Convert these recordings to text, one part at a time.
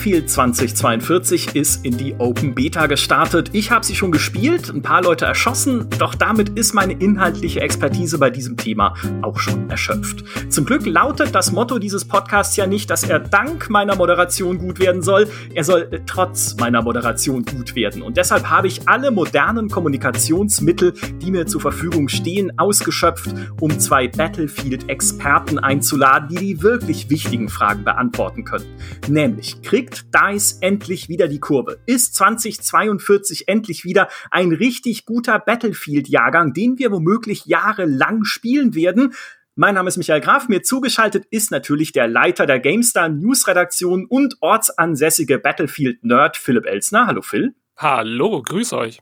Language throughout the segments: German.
Battlefield 2042 ist in die Open Beta gestartet. Ich habe sie schon gespielt, ein paar Leute erschossen, doch damit ist meine inhaltliche Expertise bei diesem Thema auch schon erschöpft. Zum Glück lautet das Motto dieses Podcasts ja nicht, dass er dank meiner Moderation gut werden soll, er soll trotz meiner Moderation gut werden. Und deshalb habe ich alle modernen Kommunikationsmittel, die mir zur Verfügung stehen, ausgeschöpft, um zwei Battlefield-Experten einzuladen, die die wirklich wichtigen Fragen beantworten können. Nämlich, kriegt DICE endlich wieder die Kurve? Ist 2042 endlich wieder ein richtig guter Battlefield-Jahrgang, den wir womöglich jahrelang spielen werden? Mein Name ist Michael Graf. Mir zugeschaltet ist natürlich der Leiter der GameStar News Redaktion und ortsansässige Battlefield-Nerd Philipp Elsner. Hallo Phil. Hallo, grüß euch.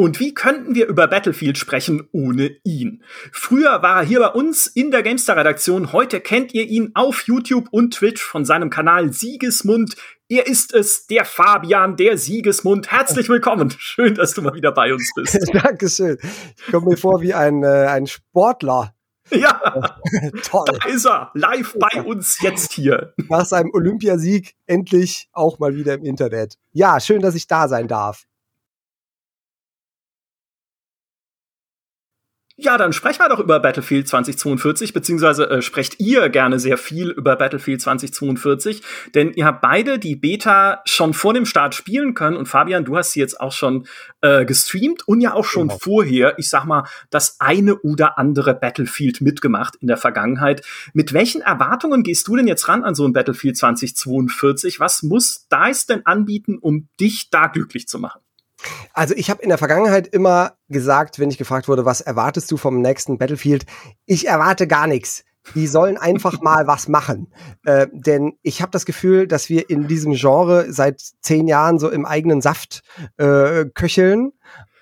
Und wie könnten wir über Battlefield sprechen ohne ihn? Früher war er hier bei uns in der GameStar-Redaktion. Heute kennt ihr ihn auf YouTube und Twitch von seinem Kanal Siegesmund. Er ist es, der Fabian, der Siegesmund. Herzlich willkommen. Schön, dass du mal wieder bei uns bist. Dankeschön. Ich komme mir vor wie ein, äh, ein Sportler. Ja, toll. Da ist er, live bei uns jetzt hier. Nach seinem Olympiasieg endlich auch mal wieder im Internet. Ja, schön, dass ich da sein darf. Ja, dann sprechen wir doch über Battlefield 2042, beziehungsweise äh, sprecht ihr gerne sehr viel über Battlefield 2042, denn ihr habt beide die Beta schon vor dem Start spielen können und Fabian, du hast sie jetzt auch schon äh, gestreamt und ja auch schon genau. vorher, ich sag mal, das eine oder andere Battlefield mitgemacht in der Vergangenheit. Mit welchen Erwartungen gehst du denn jetzt ran an so ein Battlefield 2042? Was muss DICE denn anbieten, um dich da glücklich zu machen? Also ich habe in der Vergangenheit immer gesagt, wenn ich gefragt wurde, was erwartest du vom nächsten Battlefield? Ich erwarte gar nichts. Die sollen einfach mal was machen. Äh, denn ich habe das Gefühl, dass wir in diesem Genre seit zehn Jahren so im eigenen Saft äh, köcheln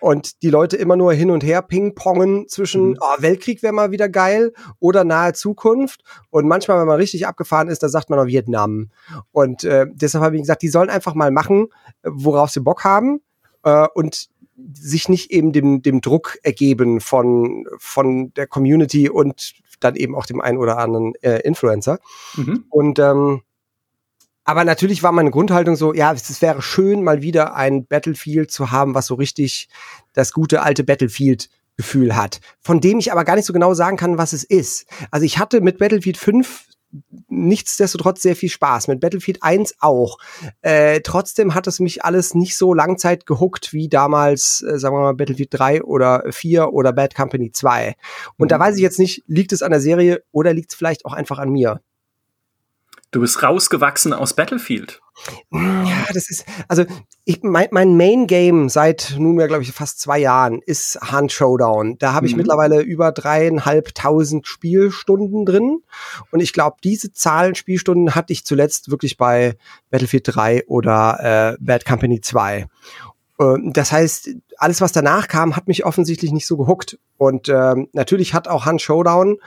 und die Leute immer nur hin und her ping-pongen zwischen mhm. oh, Weltkrieg wäre mal wieder geil oder nahe Zukunft. Und manchmal, wenn man richtig abgefahren ist, da sagt man auch Vietnam. Und äh, deshalb habe ich gesagt, die sollen einfach mal machen, worauf sie Bock haben äh, und sich nicht eben dem, dem Druck ergeben von, von der Community und dann eben auch dem einen oder anderen äh, Influencer. Mhm. Und ähm, aber natürlich war meine Grundhaltung so, ja, es wäre schön, mal wieder ein Battlefield zu haben, was so richtig das gute alte Battlefield Gefühl hat, von dem ich aber gar nicht so genau sagen kann, was es ist. Also ich hatte mit Battlefield 5 nichtsdestotrotz sehr viel Spaß. Mit Battlefield 1 auch. Äh, trotzdem hat es mich alles nicht so Langzeit gehuckt wie damals, äh, sagen wir mal, Battlefield 3 oder 4 oder Bad Company 2. Und mhm. da weiß ich jetzt nicht, liegt es an der Serie oder liegt es vielleicht auch einfach an mir? Du bist rausgewachsen aus Battlefield. Ja, das ist, also ich, mein, mein Main Game seit nunmehr, glaube ich, fast zwei Jahren ist Hunt Showdown. Da habe ich mhm. mittlerweile über dreieinhalbtausend Spielstunden drin. Und ich glaube, diese Zahlen Spielstunden hatte ich zuletzt wirklich bei Battlefield 3 oder äh, Bad Company 2. Äh, das heißt, alles, was danach kam, hat mich offensichtlich nicht so gehuckt. Und ähm, natürlich hat auch Hunt Showdown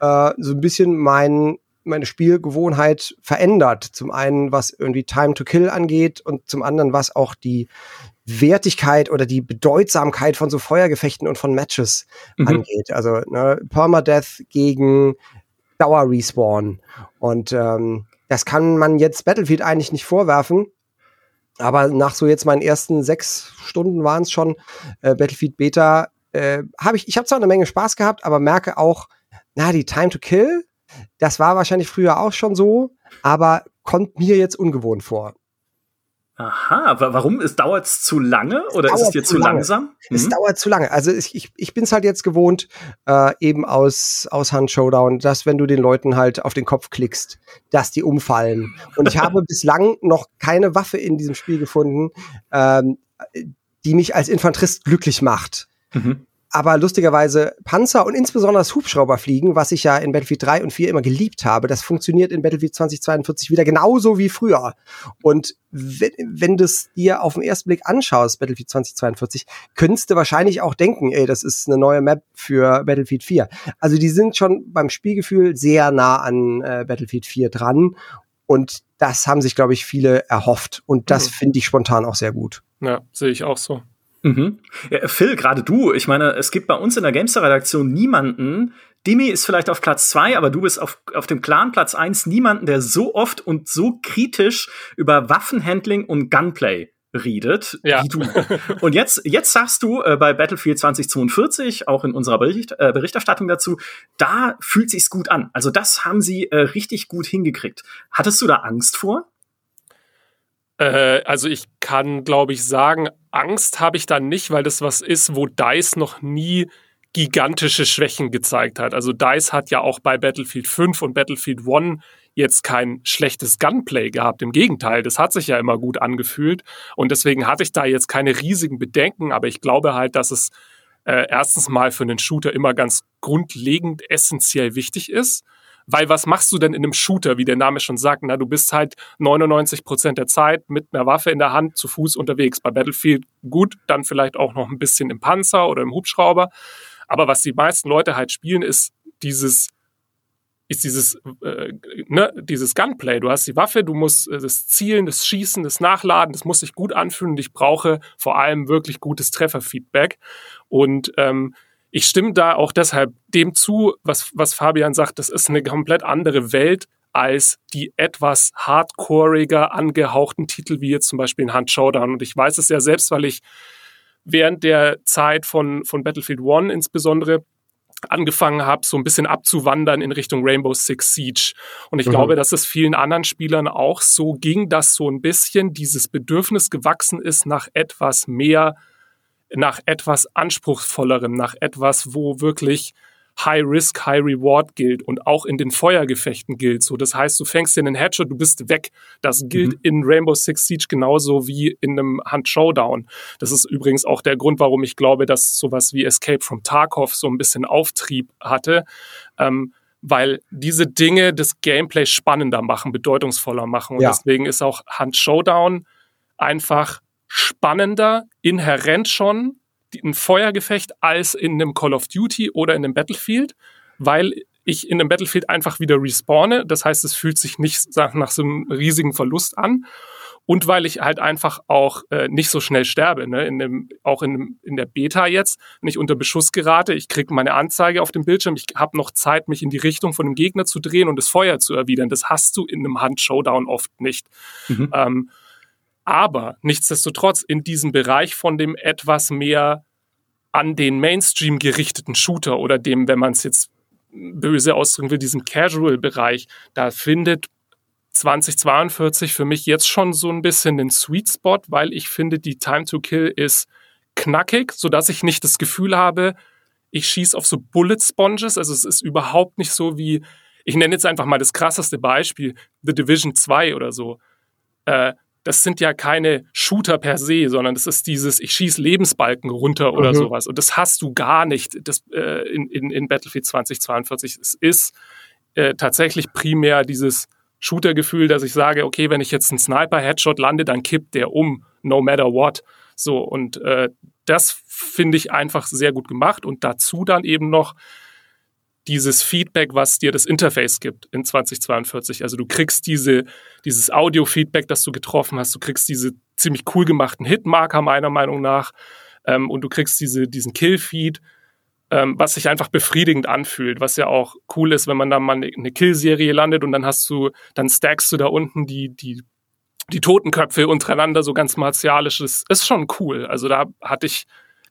äh, so ein bisschen mein meine Spielgewohnheit verändert. Zum einen, was irgendwie Time to Kill angeht und zum anderen, was auch die Wertigkeit oder die Bedeutsamkeit von so Feuergefechten und von Matches mhm. angeht. Also ne, Permadeath gegen Dauer-Respawn. Und ähm, das kann man jetzt Battlefield eigentlich nicht vorwerfen. Aber nach so jetzt meinen ersten sechs Stunden waren es schon äh, Battlefield Beta, äh, habe ich, ich habe zwar eine Menge Spaß gehabt, aber merke auch, na, die Time to Kill das war wahrscheinlich früher auch schon so, aber kommt mir jetzt ungewohnt vor. Aha, warum? Es dauert zu lange oder es ist es dir zu, lange. langsam? Mhm. Es dauert zu lange. Also ich, ich, ich bin es halt jetzt gewohnt, äh, eben aus, aus Hand Showdown, dass wenn du den Leuten halt auf den Kopf klickst, dass die umfallen. Und ich habe bislang noch keine Waffe in diesem Spiel gefunden, ähm, die mich als Infanterist glücklich macht. Mhm aber lustigerweise Panzer und insbesondere Hubschrauber fliegen, was ich ja in Battlefield 3 und 4 immer geliebt habe, das funktioniert in Battlefield 2042 wieder genauso wie früher. Und wenn, wenn du es dir auf den ersten Blick anschaust, Battlefield 2042, könntest du wahrscheinlich auch denken, ey, das ist eine neue Map für Battlefield 4. Also die sind schon beim Spielgefühl sehr nah an äh, Battlefield 4 dran. Und das haben sich, glaube ich, viele erhofft. Und das mhm. finde ich spontan auch sehr gut. Ja, sehe ich auch so. Mhm. Ja, Phil, gerade du, ich meine, es gibt bei uns in der Gamester-Redaktion niemanden, Dimi ist vielleicht auf Platz zwei, aber du bist auf, auf dem klaren Platz eins niemanden, der so oft und so kritisch über Waffenhandling und Gunplay redet, ja. wie du. Und jetzt, jetzt sagst du äh, bei Battlefield 2042, auch in unserer Bericht, äh, Berichterstattung dazu, da fühlt sich's gut an. Also das haben sie äh, richtig gut hingekriegt. Hattest du da Angst vor? Äh, also ich kann, glaube ich, sagen, Angst habe ich da nicht, weil das was ist, wo DICE noch nie gigantische Schwächen gezeigt hat. Also DICE hat ja auch bei Battlefield 5 und Battlefield 1 jetzt kein schlechtes Gunplay gehabt. Im Gegenteil, das hat sich ja immer gut angefühlt. Und deswegen hatte ich da jetzt keine riesigen Bedenken, aber ich glaube halt, dass es äh, erstens mal für einen Shooter immer ganz grundlegend essentiell wichtig ist. Weil was machst du denn in einem Shooter, wie der Name schon sagt? Na, du bist halt 99 Prozent der Zeit mit einer Waffe in der Hand zu Fuß unterwegs. Bei Battlefield gut, dann vielleicht auch noch ein bisschen im Panzer oder im Hubschrauber. Aber was die meisten Leute halt spielen, ist dieses ist dieses, äh, ne, dieses Gunplay. Du hast die Waffe, du musst äh, das Zielen, das Schießen, das Nachladen, das muss sich gut anfühlen und ich brauche vor allem wirklich gutes Trefferfeedback. Und ähm, ich stimme da auch deshalb dem zu, was, was Fabian sagt, das ist eine komplett andere Welt als die etwas hardcoreiger angehauchten Titel, wie jetzt zum Beispiel in Hunt Showdown. Und ich weiß es ja selbst, weil ich während der Zeit von, von Battlefield One insbesondere angefangen habe, so ein bisschen abzuwandern in Richtung Rainbow Six Siege. Und ich mhm. glaube, dass es vielen anderen Spielern auch so ging, dass so ein bisschen dieses Bedürfnis gewachsen ist nach etwas mehr, nach etwas anspruchsvollerem, nach etwas, wo wirklich High Risk, High Reward gilt und auch in den Feuergefechten gilt. So, das heißt, du fängst in einen Headshot, du bist weg. Das gilt mhm. in Rainbow Six Siege genauso wie in einem Hunt Showdown. Das ist übrigens auch der Grund, warum ich glaube, dass sowas wie Escape from Tarkov so ein bisschen Auftrieb hatte. Ähm, weil diese Dinge das Gameplay spannender machen, bedeutungsvoller machen. Und ja. deswegen ist auch Hunt Showdown einfach spannender, inhärent schon, ein Feuergefecht als in einem Call of Duty oder in einem Battlefield, weil ich in einem Battlefield einfach wieder respawne. Das heißt, es fühlt sich nicht nach so einem riesigen Verlust an. Und weil ich halt einfach auch äh, nicht so schnell sterbe. Ne? In dem, auch in, in der Beta jetzt, wenn ich unter Beschuss gerate, ich kriege meine Anzeige auf dem Bildschirm, ich habe noch Zeit, mich in die Richtung von dem Gegner zu drehen und das Feuer zu erwidern. Das hast du in einem Hand-Showdown oft nicht. Mhm. Ähm, aber nichtsdestotrotz in diesem Bereich von dem etwas mehr an den Mainstream gerichteten Shooter oder dem, wenn man es jetzt böse ausdrücken will, diesem Casual-Bereich, da findet 2042 für mich jetzt schon so ein bisschen den Sweet Spot, weil ich finde, die Time to Kill ist knackig, sodass ich nicht das Gefühl habe, ich schieße auf so Bullet Sponges. Also es ist überhaupt nicht so wie, ich nenne jetzt einfach mal das krasseste Beispiel, The Division 2 oder so. Äh, das sind ja keine Shooter per se, sondern das ist dieses, ich schieße Lebensbalken runter oder mhm. sowas. Und das hast du gar nicht das, äh, in, in, in Battlefield 2042. Es ist äh, tatsächlich primär dieses Shooter-Gefühl, dass ich sage, okay, wenn ich jetzt einen Sniper-Headshot lande, dann kippt der um, no matter what. So, und äh, das finde ich einfach sehr gut gemacht. Und dazu dann eben noch dieses Feedback, was dir das Interface gibt in 2042. Also du kriegst diese, dieses Audio-Feedback, das du getroffen hast, du kriegst diese ziemlich cool gemachten Hitmarker meiner Meinung nach ähm, und du kriegst diese, diesen Kill-Feed, ähm, was sich einfach befriedigend anfühlt, was ja auch cool ist, wenn man da mal eine Kill-Serie landet und dann hast du, dann stackst du da unten die, die, die Totenköpfe untereinander so ganz martialisch. Das ist schon cool. Also da hatte ich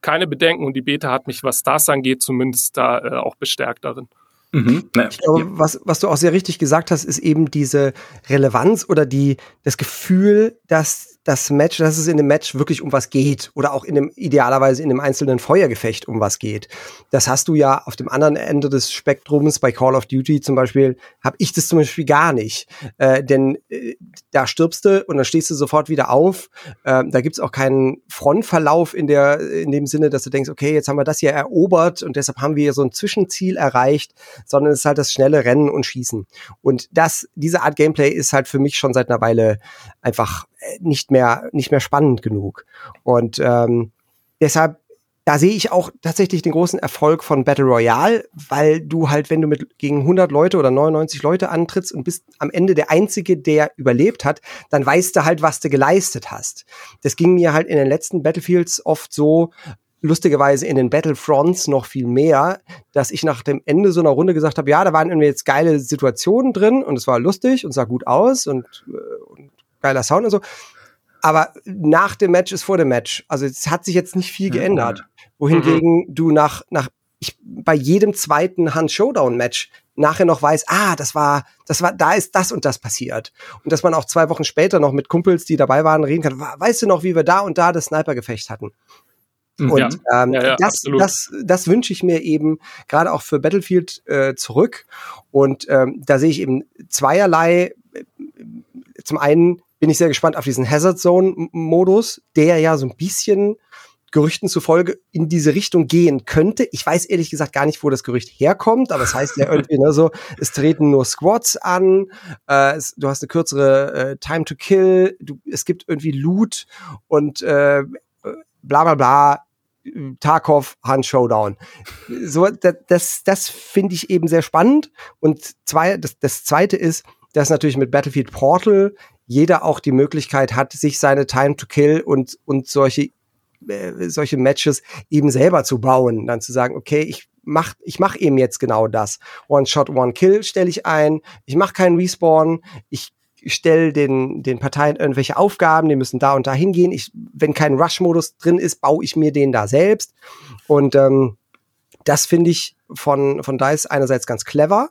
keine Bedenken und die Beta hat mich, was das angeht, zumindest da äh, auch bestärkt darin. Mhm. Ich glaube, was, was du auch sehr richtig gesagt hast, ist eben diese Relevanz oder die, das Gefühl, dass das Match, dass es in dem Match wirklich um was geht oder auch in dem idealerweise in dem einzelnen Feuergefecht um was geht. Das hast du ja auf dem anderen Ende des Spektrums bei Call of Duty zum Beispiel, habe ich das zum Beispiel gar nicht, äh, denn äh, da stirbst du und dann stehst du sofort wieder auf. Äh, da gibt's auch keinen Frontverlauf in der in dem Sinne, dass du denkst, okay, jetzt haben wir das hier erobert und deshalb haben wir so ein Zwischenziel erreicht, sondern es ist halt das schnelle Rennen und Schießen. Und das, diese Art Gameplay ist halt für mich schon seit einer Weile einfach nicht mehr, nicht mehr spannend genug. Und ähm, deshalb, da sehe ich auch tatsächlich den großen Erfolg von Battle Royale, weil du halt, wenn du mit gegen 100 Leute oder 99 Leute antrittst und bist am Ende der Einzige, der überlebt hat, dann weißt du halt, was du geleistet hast. Das ging mir halt in den letzten Battlefields oft so, lustigerweise in den Battlefronts noch viel mehr, dass ich nach dem Ende so einer Runde gesagt habe, ja, da waren irgendwie jetzt geile Situationen drin und es war lustig und sah gut aus und, äh, und geiler Sound und so. Aber nach dem Match ist vor dem Match. Also es hat sich jetzt nicht viel geändert. Wohingegen mhm. du nach, nach ich bei jedem zweiten Hand-Showdown-Match nachher noch weiß, ah, das war, das war, da ist das und das passiert. Und dass man auch zwei Wochen später noch mit Kumpels, die dabei waren, reden kann, weißt du noch, wie wir da und da das Sniper-Gefecht hatten? Mhm. Und ja. Ähm, ja, ja, das, das, das wünsche ich mir eben gerade auch für Battlefield äh, zurück. Und ähm, da sehe ich eben zweierlei. Zum einen bin ich sehr gespannt auf diesen Hazard Zone Modus, der ja so ein bisschen Gerüchten zufolge in diese Richtung gehen könnte. Ich weiß ehrlich gesagt gar nicht, wo das Gerücht herkommt, aber es heißt ja irgendwie ne, so, es treten nur Squads an, äh, es, du hast eine kürzere äh, Time to Kill, du, es gibt irgendwie Loot und äh, bla bla bla. Tarkov Hand Showdown. So, das, das, das finde ich eben sehr spannend. Und zwei, das, das zweite ist, dass natürlich mit Battlefield Portal jeder auch die Möglichkeit hat, sich seine Time to Kill und, und solche äh, solche Matches eben selber zu bauen, dann zu sagen, okay, ich mach, ich mach eben jetzt genau das. One Shot, One Kill stelle ich ein. Ich mache keinen Respawn. Ich stelle den, den Parteien irgendwelche Aufgaben, die müssen da und da hingehen. Ich, wenn kein Rush-Modus drin ist, baue ich mir den da selbst. Und ähm, das finde ich von, von DICE einerseits ganz clever,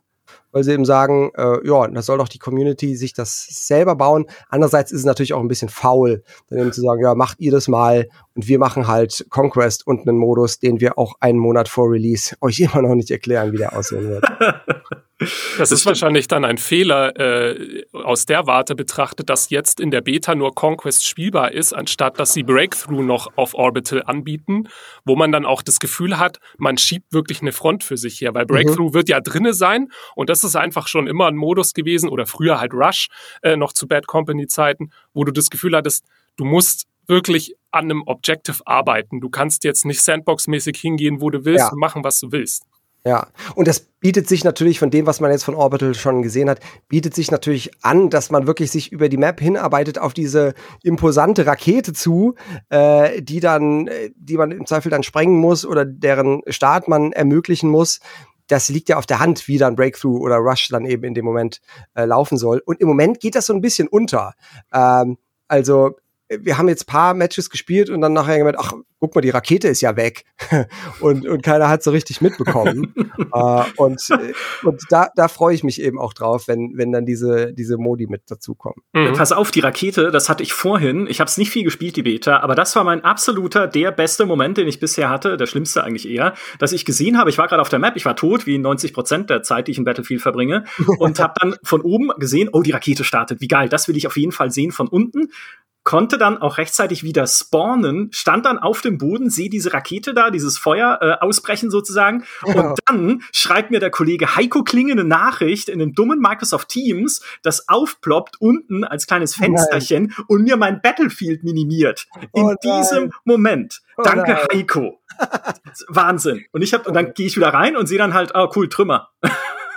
weil sie eben sagen, äh, ja, da soll doch die Community sich das selber bauen. Andererseits ist es natürlich auch ein bisschen faul, dann eben zu sagen, ja, macht ihr das mal und wir machen halt Conquest und einen Modus, den wir auch einen Monat vor Release euch immer noch nicht erklären, wie der aussehen wird. Das ist wahrscheinlich dann ein Fehler äh, aus der Warte betrachtet, dass jetzt in der Beta nur Conquest spielbar ist, anstatt dass sie Breakthrough noch auf Orbital anbieten, wo man dann auch das Gefühl hat, man schiebt wirklich eine Front für sich her, weil Breakthrough mhm. wird ja drinne sein und das ist einfach schon immer ein Modus gewesen oder früher halt Rush äh, noch zu Bad Company Zeiten, wo du das Gefühl hattest, du musst wirklich an einem Objective arbeiten. Du kannst jetzt nicht Sandbox-mäßig hingehen, wo du willst ja. und machen, was du willst. Ja, und das bietet sich natürlich von dem, was man jetzt von Orbital schon gesehen hat, bietet sich natürlich an, dass man wirklich sich über die Map hinarbeitet auf diese imposante Rakete zu, äh, die dann, äh, die man im Zweifel dann sprengen muss oder deren Start man ermöglichen muss. Das liegt ja auf der Hand, wie dann Breakthrough oder Rush dann eben in dem Moment äh, laufen soll. Und im Moment geht das so ein bisschen unter. Ähm, also wir haben jetzt paar Matches gespielt und dann nachher gemerkt, ach, guck mal, die Rakete ist ja weg. und, und keiner hat so richtig mitbekommen. uh, und und da, da freue ich mich eben auch drauf, wenn, wenn dann diese, diese Modi mit dazukommen. Mhm. Pass auf, die Rakete, das hatte ich vorhin. Ich habe es nicht viel gespielt, die Beta, aber das war mein absoluter, der beste Moment, den ich bisher hatte, der schlimmste eigentlich eher, dass ich gesehen habe, ich war gerade auf der Map, ich war tot, wie 90 Prozent der Zeit, die ich in Battlefield verbringe, und habe dann von oben gesehen, oh, die Rakete startet, wie geil, das will ich auf jeden Fall sehen von unten konnte dann auch rechtzeitig wieder spawnen, stand dann auf dem Boden, sehe diese Rakete da, dieses Feuer äh, ausbrechen sozusagen. Ja. Und dann schreibt mir der Kollege Heiko Klinge eine Nachricht in einem dummen Microsoft Teams, das aufploppt unten als kleines Fensterchen oh und mir mein Battlefield minimiert. In oh diesem Moment. Oh Danke, nein. Heiko. Wahnsinn. Und ich hab, und dann gehe ich wieder rein und sehe dann halt, oh cool, Trümmer.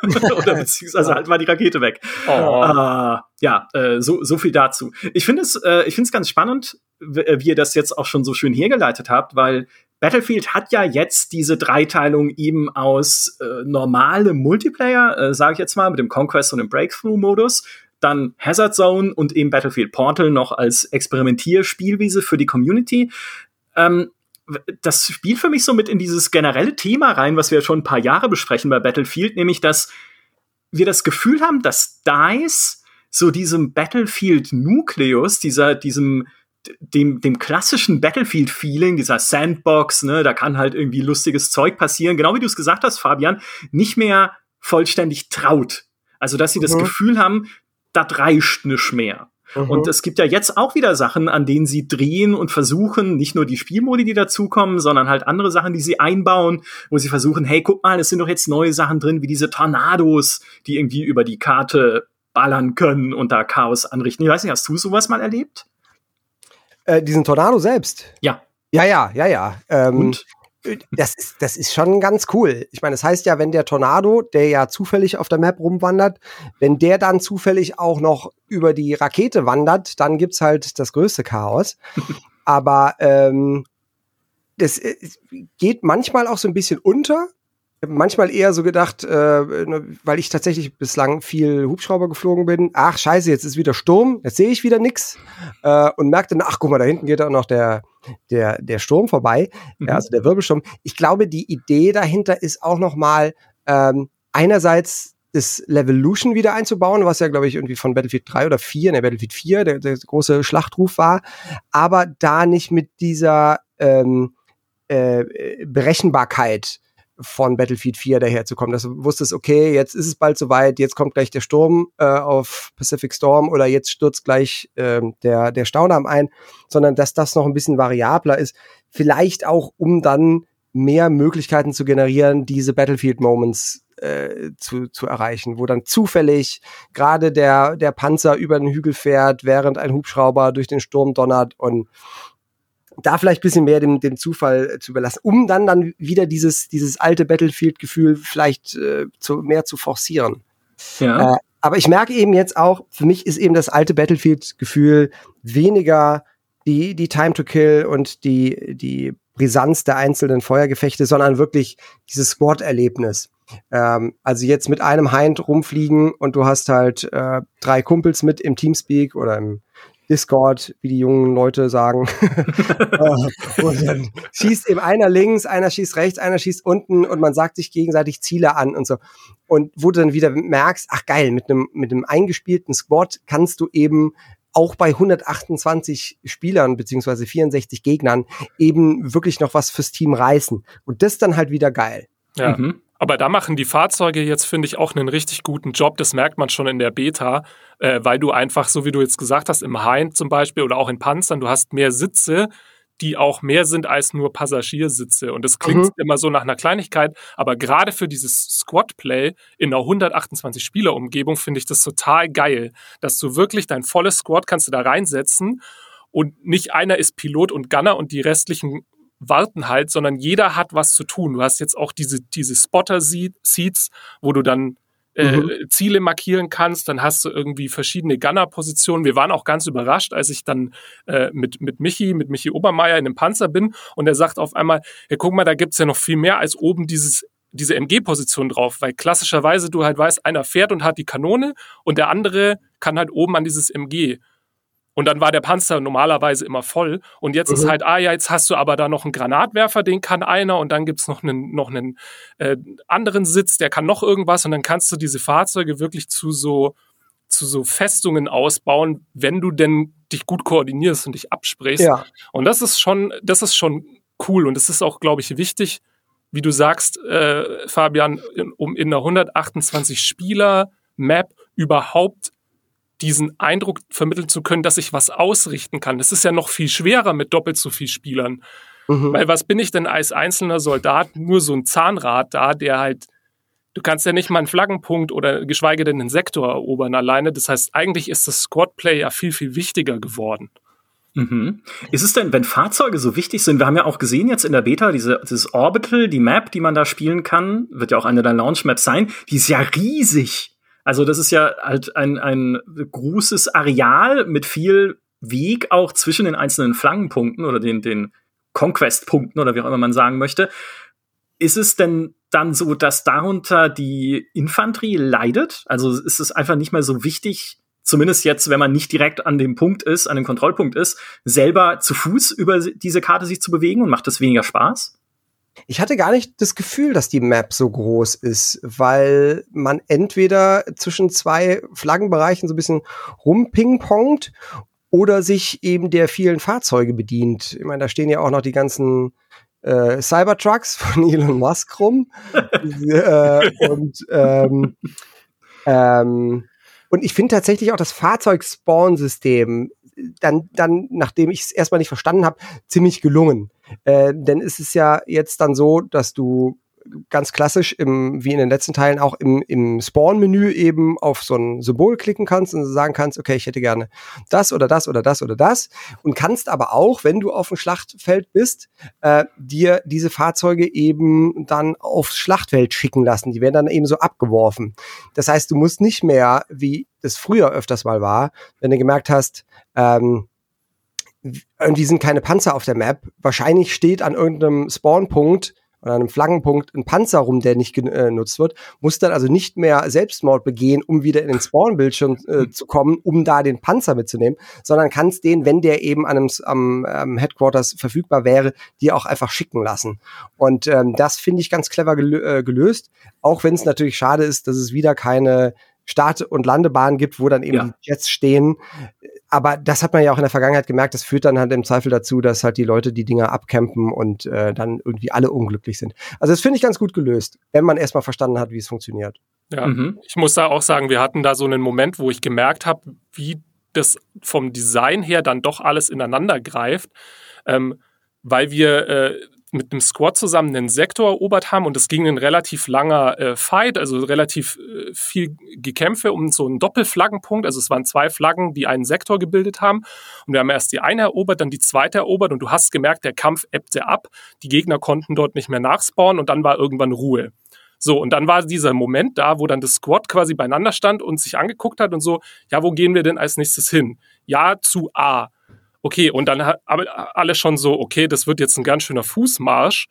Oder beziehungsweise halt war die Rakete weg. Oh. Uh, ja, äh, so, so viel dazu. Ich finde es, äh, ich finde es ganz spannend, äh, wie ihr das jetzt auch schon so schön hergeleitet habt, weil Battlefield hat ja jetzt diese Dreiteilung eben aus äh, normalem Multiplayer, äh, sage ich jetzt mal, mit dem Conquest und dem Breakthrough-Modus, dann Hazard Zone und eben Battlefield Portal noch als Experimentierspielwiese für die Community. Ähm, das spielt für mich so mit in dieses generelle Thema rein, was wir schon ein paar Jahre besprechen bei Battlefield, nämlich dass wir das Gefühl haben, dass DICE so diesem Battlefield-Nukleus, dieser, diesem, dem, dem klassischen Battlefield-Feeling, dieser Sandbox, ne, da kann halt irgendwie lustiges Zeug passieren, genau wie du es gesagt hast, Fabian, nicht mehr vollständig traut. Also, dass sie mhm. das Gefühl haben, da reicht nicht mehr. Mhm. Und es gibt ja jetzt auch wieder Sachen, an denen sie drehen und versuchen, nicht nur die Spielmodi, die dazukommen, sondern halt andere Sachen, die sie einbauen, wo sie versuchen, hey, guck mal, es sind doch jetzt neue Sachen drin, wie diese Tornados, die irgendwie über die Karte ballern können und da Chaos anrichten. Ich weiß nicht, hast du sowas mal erlebt? Äh, diesen Tornado selbst? Ja. Ja, ja, ja, ja. Ähm, und? Das ist, das ist schon ganz cool. Ich meine, das heißt ja, wenn der Tornado, der ja zufällig auf der Map rumwandert, wenn der dann zufällig auch noch über die Rakete wandert, dann gibt's halt das größte Chaos. Aber ähm, das äh, geht manchmal auch so ein bisschen unter. Manchmal eher so gedacht, äh, ne, weil ich tatsächlich bislang viel Hubschrauber geflogen bin. Ach scheiße, jetzt ist wieder Sturm, jetzt sehe ich wieder nix äh, und merkte, ach guck mal, da hinten geht auch noch der der der Sturm vorbei, mhm. ja, also der Wirbelsturm. Ich glaube, die Idee dahinter ist auch noch mal ähm, einerseits das Levolution wieder einzubauen, was ja, glaube ich, irgendwie von Battlefield 3 oder 4, ne, Battlefield 4, der, der große Schlachtruf war, aber da nicht mit dieser ähm, äh, Berechenbarkeit von Battlefield 4 daherzukommen, dass du wusstest, okay, jetzt ist es bald soweit, jetzt kommt gleich der Sturm äh, auf Pacific Storm oder jetzt stürzt gleich äh, der, der Staudamm ein, sondern dass das noch ein bisschen variabler ist, vielleicht auch, um dann mehr Möglichkeiten zu generieren, diese Battlefield-Moments äh, zu, zu erreichen, wo dann zufällig gerade der, der Panzer über den Hügel fährt, während ein Hubschrauber durch den Sturm donnert und da vielleicht bisschen mehr dem, dem Zufall äh, zu überlassen, um dann dann wieder dieses, dieses alte Battlefield-Gefühl vielleicht äh, zu, mehr zu forcieren. Ja. Äh, aber ich merke eben jetzt auch, für mich ist eben das alte Battlefield-Gefühl weniger die, die Time to Kill und die, die Brisanz der einzelnen Feuergefechte, sondern wirklich dieses Squad-Erlebnis. Ähm, also jetzt mit einem Hind rumfliegen und du hast halt äh, drei Kumpels mit im Teamspeak oder im Discord, wie die jungen Leute sagen. Äh, und dann schießt eben einer links, einer schießt rechts, einer schießt unten und man sagt sich gegenseitig Ziele an und so. Und wo du dann wieder merkst, ach geil, mit einem, mit einem eingespielten Squad kannst du eben auch bei 128 Spielern beziehungsweise 64 Gegnern eben wirklich noch was fürs Team reißen. Und das dann halt wieder geil. Ja. Mhm. Aber da machen die Fahrzeuge jetzt, finde ich, auch einen richtig guten Job. Das merkt man schon in der Beta, äh, weil du einfach, so wie du jetzt gesagt hast, im Hind zum Beispiel oder auch in Panzern, du hast mehr Sitze, die auch mehr sind als nur Passagiersitze. Und das klingt mhm. immer so nach einer Kleinigkeit, aber gerade für dieses Squad-Play in einer 128-Spieler-Umgebung finde ich das total geil, dass du wirklich dein volles Squad kannst du da reinsetzen und nicht einer ist Pilot und Gunner und die restlichen warten halt, sondern jeder hat was zu tun. Du hast jetzt auch diese, diese Spotter-Seats, wo du dann äh, mhm. Ziele markieren kannst, dann hast du irgendwie verschiedene Gunner-Positionen. Wir waren auch ganz überrascht, als ich dann äh, mit, mit Michi, mit Michi Obermeier in einem Panzer bin und er sagt auf einmal, ja, guck mal, da gibt's ja noch viel mehr als oben dieses diese MG-Position drauf, weil klassischerweise du halt weißt, einer fährt und hat die Kanone und der andere kann halt oben an dieses MG. Und dann war der Panzer normalerweise immer voll. Und jetzt mhm. ist halt, ah ja, jetzt hast du aber da noch einen Granatwerfer, den kann einer. Und dann gibt's noch einen, noch einen äh, anderen Sitz, der kann noch irgendwas. Und dann kannst du diese Fahrzeuge wirklich zu so, zu so Festungen ausbauen, wenn du denn dich gut koordinierst und dich absprichst. Ja. Und das ist schon, das ist schon cool. Und es ist auch, glaube ich, wichtig, wie du sagst, äh, Fabian, um in einer 128 Spieler Map überhaupt diesen Eindruck vermitteln zu können, dass ich was ausrichten kann. Das ist ja noch viel schwerer mit doppelt so viel Spielern. Mhm. Weil was bin ich denn als einzelner Soldat? Nur so ein Zahnrad da, der halt, du kannst ja nicht mal einen Flaggenpunkt oder geschweige denn einen Sektor erobern alleine. Das heißt, eigentlich ist das Squadplay ja viel, viel wichtiger geworden. Mhm. Ist es denn, wenn Fahrzeuge so wichtig sind, wir haben ja auch gesehen jetzt in der Beta, diese, dieses Orbital, die Map, die man da spielen kann, wird ja auch eine der Launch-Maps sein, die ist ja riesig. Also das ist ja halt ein, ein großes Areal mit viel Weg auch zwischen den einzelnen Flankenpunkten oder den, den Conquest-Punkten oder wie auch immer man sagen möchte. Ist es denn dann so, dass darunter die Infanterie leidet? Also ist es einfach nicht mehr so wichtig, zumindest jetzt, wenn man nicht direkt an dem Punkt ist, an dem Kontrollpunkt ist, selber zu Fuß über diese Karte sich zu bewegen und macht das weniger Spaß? Ich hatte gar nicht das Gefühl, dass die Map so groß ist, weil man entweder zwischen zwei Flaggenbereichen so ein bisschen rumpingpongt oder sich eben der vielen Fahrzeuge bedient. Ich meine, da stehen ja auch noch die ganzen äh, Cybertrucks von Elon Musk rum. äh, und ähm, ähm, und ich finde tatsächlich auch das Fahrzeug-Spawn-System dann, dann, nachdem ich es erstmal nicht verstanden habe, ziemlich gelungen. Äh, denn es ist ja jetzt dann so, dass du ganz klassisch im, wie in den letzten Teilen auch im, im Spawn-Menü eben auf so ein Symbol klicken kannst und sagen kannst, okay, ich hätte gerne das oder das oder das oder das und kannst aber auch, wenn du auf dem Schlachtfeld bist, äh, dir diese Fahrzeuge eben dann aufs Schlachtfeld schicken lassen. Die werden dann eben so abgeworfen. Das heißt, du musst nicht mehr, wie es früher öfters mal war, wenn du gemerkt hast, ähm, irgendwie sind keine Panzer auf der Map. Wahrscheinlich steht an irgendeinem Spawnpunkt oder einem Flaggenpunkt ein Panzer rum, der nicht genutzt wird, muss dann also nicht mehr Selbstmord begehen, um wieder in den Spawn-Bildschirm äh, zu kommen, um da den Panzer mitzunehmen, sondern kannst den, wenn der eben an einem, am, am Headquarters verfügbar wäre, dir auch einfach schicken lassen. Und ähm, das finde ich ganz clever gelö äh, gelöst, auch wenn es natürlich schade ist, dass es wieder keine Start- und Landebahn gibt, wo dann eben ja. die Jets stehen. Aber das hat man ja auch in der Vergangenheit gemerkt, das führt dann halt im Zweifel dazu, dass halt die Leute die Dinger abcampen und äh, dann irgendwie alle unglücklich sind. Also das finde ich ganz gut gelöst, wenn man erstmal verstanden hat, wie es funktioniert. Ja, mhm. ich muss da auch sagen, wir hatten da so einen Moment, wo ich gemerkt habe, wie das vom Design her dann doch alles ineinander greift. Ähm, weil wir äh, mit einem Squad zusammen einen Sektor erobert haben und es ging ein relativ langer äh, Fight, also relativ äh, viel Gekämpfe um so einen Doppelflaggenpunkt. Also es waren zwei Flaggen, die einen Sektor gebildet haben. Und wir haben erst die eine erobert, dann die zweite erobert und du hast gemerkt, der Kampf ebbte ab. Die Gegner konnten dort nicht mehr nachspawnen und dann war irgendwann Ruhe. So, und dann war dieser Moment da, wo dann das Squad quasi beieinander stand und sich angeguckt hat und so, ja, wo gehen wir denn als nächstes hin? Ja, zu A. Okay, und dann hat aber alle schon so, okay, das wird jetzt ein ganz schöner Fußmarsch.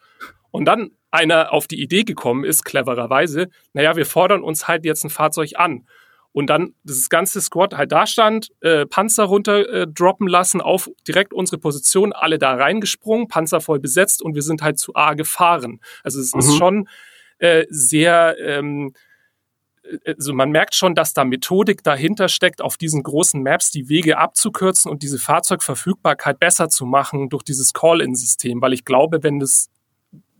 Und dann einer auf die Idee gekommen ist, clevererweise, naja, wir fordern uns halt jetzt ein Fahrzeug an. Und dann das ganze Squad halt da stand, äh, Panzer runter äh, droppen lassen, auf direkt unsere Position, alle da reingesprungen, Panzer voll besetzt und wir sind halt zu A gefahren. Also es mhm. ist schon äh, sehr ähm, also man merkt schon, dass da Methodik dahinter steckt, auf diesen großen Maps die Wege abzukürzen und diese Fahrzeugverfügbarkeit besser zu machen durch dieses Call-in-System, weil ich glaube, wenn das,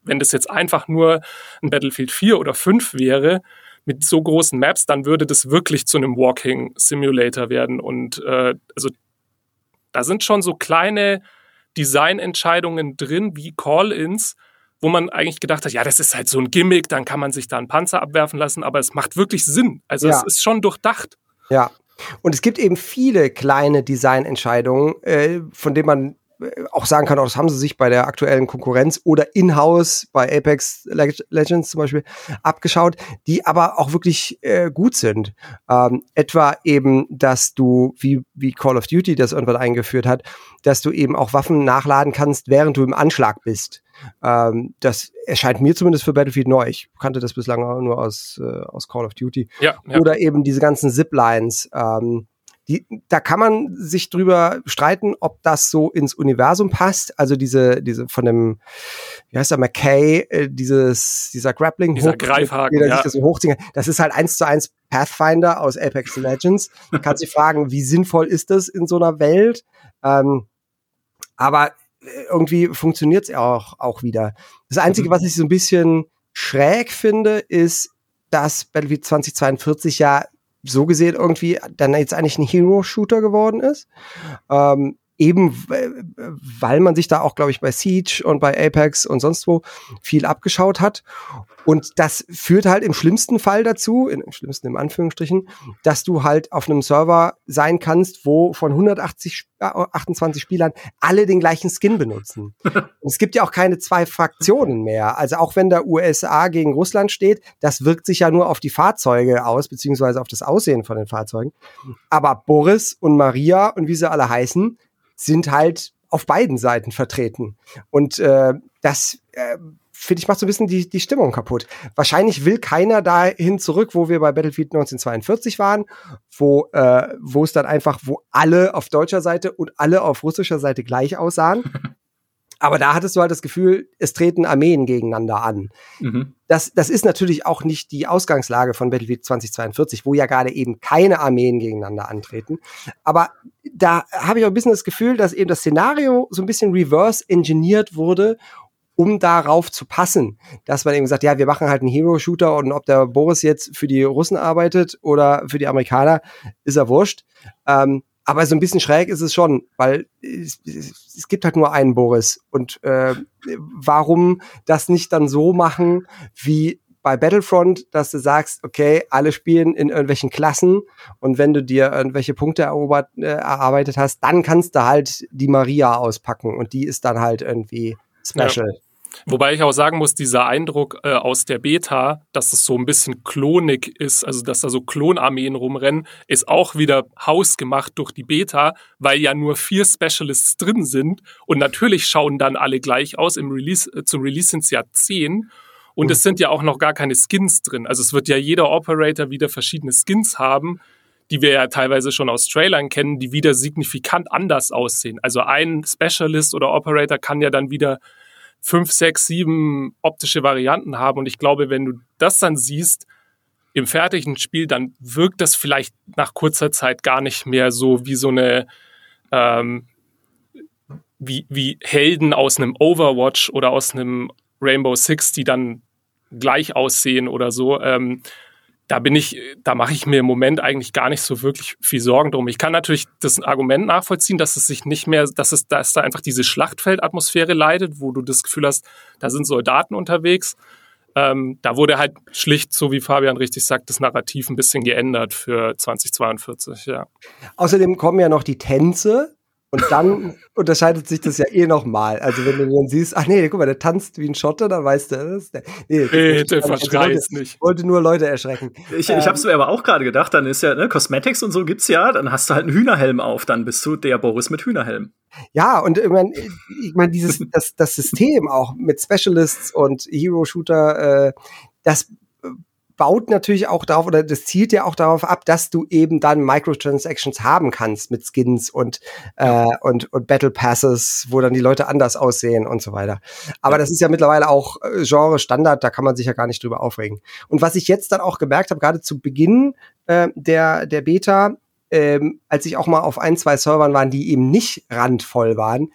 wenn das jetzt einfach nur ein Battlefield 4 oder 5 wäre, mit so großen Maps, dann würde das wirklich zu einem Walking Simulator werden. Und äh, also da sind schon so kleine Designentscheidungen drin, wie Call-ins, wo man eigentlich gedacht hat, ja, das ist halt so ein Gimmick, dann kann man sich da einen Panzer abwerfen lassen, aber es macht wirklich Sinn. Also ja. es ist schon durchdacht. Ja. Und es gibt eben viele kleine Designentscheidungen, äh, von denen man auch sagen kann, auch das haben sie sich bei der aktuellen Konkurrenz oder in-house bei Apex Legends zum Beispiel abgeschaut, die aber auch wirklich äh, gut sind. Ähm, etwa eben, dass du, wie, wie Call of Duty das irgendwann eingeführt hat, dass du eben auch Waffen nachladen kannst, während du im Anschlag bist. Ähm, das erscheint mir zumindest für Battlefield neu. Ich kannte das bislang nur aus, äh, aus Call of Duty. Ja, ja. Oder eben diese ganzen Ziplines. Ähm, die, da kann man sich drüber streiten, ob das so ins Universum passt. Also diese, diese von dem, wie heißt der, McKay, äh, dieses, dieser Grappling dieser Greifhaken, ja. das, so hochziehen. das ist halt eins zu eins Pathfinder aus Apex Legends. Man kann sich fragen, wie sinnvoll ist das in so einer Welt? Ähm, aber irgendwie funktioniert es auch, auch wieder. Das Einzige, mhm. was ich so ein bisschen schräg finde, ist, dass Battlefield 2042 ja so gesehen irgendwie dann jetzt eigentlich ein Hero-Shooter geworden ist. Ähm, eben weil man sich da auch, glaube ich, bei Siege und bei Apex und sonst wo viel abgeschaut hat. Und das führt halt im schlimmsten Fall dazu, im schlimmsten im Anführungsstrichen, dass du halt auf einem Server sein kannst, wo von 180, äh, 28 Spielern alle den gleichen Skin benutzen. Und es gibt ja auch keine zwei Fraktionen mehr. Also auch wenn der USA gegen Russland steht, das wirkt sich ja nur auf die Fahrzeuge aus, beziehungsweise auf das Aussehen von den Fahrzeugen. Aber Boris und Maria und wie sie alle heißen, sind halt auf beiden Seiten vertreten. Und äh, das äh, finde ich, macht so ein bisschen die, die Stimmung kaputt. Wahrscheinlich will keiner dahin zurück, wo wir bei Battlefield 1942 waren, wo, äh, wo es dann einfach, wo alle auf deutscher Seite und alle auf russischer Seite gleich aussahen. Aber da hattest du halt das Gefühl, es treten Armeen gegeneinander an. Mhm. Das, das ist natürlich auch nicht die Ausgangslage von Battlefield 2042, wo ja gerade eben keine Armeen gegeneinander antreten. Aber da habe ich auch ein bisschen das Gefühl, dass eben das Szenario so ein bisschen reverse engineert wurde, um darauf zu passen, dass man eben sagt, ja, wir machen halt einen Hero-Shooter und ob der Boris jetzt für die Russen arbeitet oder für die Amerikaner, ist er wurscht. Ähm, aber so ein bisschen schräg ist es schon, weil es, es gibt halt nur einen Boris. Und äh, warum das nicht dann so machen wie bei Battlefront, dass du sagst, okay, alle spielen in irgendwelchen Klassen und wenn du dir irgendwelche Punkte erobert, äh, erarbeitet hast, dann kannst du halt die Maria auspacken und die ist dann halt irgendwie special. Ja. Wobei ich auch sagen muss, dieser Eindruck äh, aus der Beta, dass es so ein bisschen klonig ist, also dass da so Klonarmeen rumrennen, ist auch wieder hausgemacht durch die Beta, weil ja nur vier Specialists drin sind und natürlich schauen dann alle gleich aus. Im Release, äh, zum Release sind es ja zehn und mhm. es sind ja auch noch gar keine Skins drin. Also es wird ja jeder Operator wieder verschiedene Skins haben, die wir ja teilweise schon aus Trailern kennen, die wieder signifikant anders aussehen. Also ein Specialist oder Operator kann ja dann wieder fünf, sechs, sieben optische Varianten haben. Und ich glaube, wenn du das dann siehst im fertigen Spiel, dann wirkt das vielleicht nach kurzer Zeit gar nicht mehr so wie so eine ähm, wie, wie Helden aus einem Overwatch oder aus einem Rainbow Six, die dann gleich aussehen oder so. Ähm, da bin ich, da mache ich mir im Moment eigentlich gar nicht so wirklich viel Sorgen drum. Ich kann natürlich das Argument nachvollziehen, dass es sich nicht mehr, dass es, dass da einfach diese Schlachtfeldatmosphäre leidet, wo du das Gefühl hast, da sind Soldaten unterwegs. Ähm, da wurde halt schlicht, so wie Fabian richtig sagt, das Narrativ ein bisschen geändert für 2042, ja. Außerdem kommen ja noch die Tänze, und dann unterscheidet sich das ja eh nochmal. Also wenn du dann siehst, ach nee, guck mal, der tanzt wie ein Schotter, dann weißt du, das ist der. Nee, nee der verschreist nicht. Wollte nur Leute erschrecken. Ich, ähm, ich hab's mir aber auch gerade gedacht, dann ist ja, ne, Cosmetics und so gibt's ja, dann hast du halt einen Hühnerhelm auf, dann bist du der Boris mit Hühnerhelm. Ja, und ich meine, ich mein, dieses, das, das System auch mit Specialists und Hero-Shooter, äh, das baut natürlich auch darauf, oder das zielt ja auch darauf ab, dass du eben dann Microtransactions haben kannst mit Skins und, äh, und, und Battle Passes, wo dann die Leute anders aussehen und so weiter. Aber das ist ja mittlerweile auch äh, Genre Standard, da kann man sich ja gar nicht drüber aufregen. Und was ich jetzt dann auch gemerkt habe, gerade zu Beginn äh, der, der Beta, ähm, als ich auch mal auf ein, zwei Servern waren, die eben nicht randvoll waren,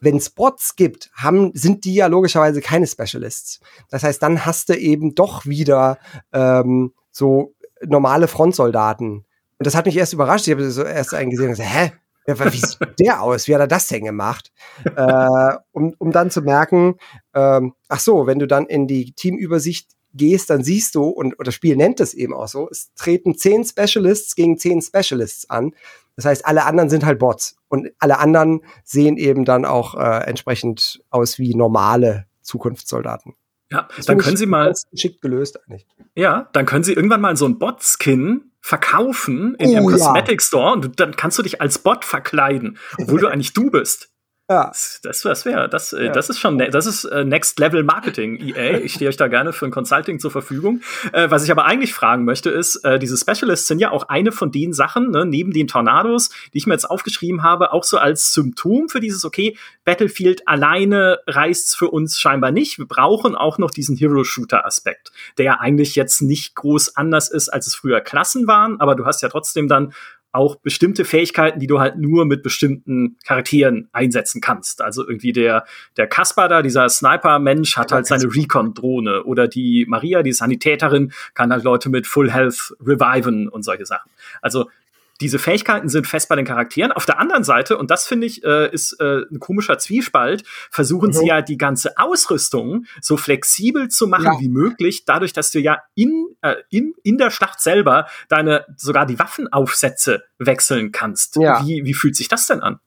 wenn es Bots gibt, haben, sind die ja logischerweise keine Specialists. Das heißt, dann hast du eben doch wieder ähm, so normale Frontsoldaten. Und das hat mich erst überrascht. Ich habe so erst einen gesehen und gesagt, hä? Wie sieht der aus? Wie hat er das denn gemacht? äh, um, um dann zu merken, ähm, ach so, wenn du dann in die Teamübersicht gehst, dann siehst du, und, und das Spiel nennt es eben auch so, es treten zehn Specialists gegen zehn Specialists an. Das heißt, alle anderen sind halt Bots und alle anderen sehen eben dann auch äh, entsprechend aus wie normale Zukunftssoldaten. Ja, das dann können Sie mal geschickt gelöst eigentlich. Ja, dann können Sie irgendwann mal so ein Bot-Skin verkaufen in oh, Ihrem Cosmetic Store und dann kannst du dich als Bot verkleiden, obwohl du eigentlich du bist. Ja. Das, das wäre, das, äh, ja. das ist schon, ne, das ist äh, Next Level Marketing, EA. Ich stehe euch da gerne für ein Consulting zur Verfügung. Äh, was ich aber eigentlich fragen möchte, ist, äh, diese Specialists sind ja auch eine von den Sachen, ne, neben den Tornados, die ich mir jetzt aufgeschrieben habe, auch so als Symptom für dieses, okay, Battlefield alleine reißt's für uns scheinbar nicht. Wir brauchen auch noch diesen Hero-Shooter-Aspekt, der ja eigentlich jetzt nicht groß anders ist, als es früher Klassen waren, aber du hast ja trotzdem dann auch bestimmte Fähigkeiten, die du halt nur mit bestimmten Charakteren einsetzen kannst. Also irgendwie der, der Kaspar da, dieser Sniper-Mensch, hat halt seine Recon-Drohne. Oder die Maria, die Sanitäterin, kann halt Leute mit Full Health reviven und solche Sachen. Also diese Fähigkeiten sind fest bei den Charakteren. Auf der anderen Seite, und das finde ich, äh, ist äh, ein komischer Zwiespalt, versuchen mhm. sie ja die ganze Ausrüstung so flexibel zu machen ja. wie möglich, dadurch, dass du ja in, äh, in, in der Schlacht selber deine, sogar die Waffenaufsätze wechseln kannst. Ja. Wie, wie fühlt sich das denn an?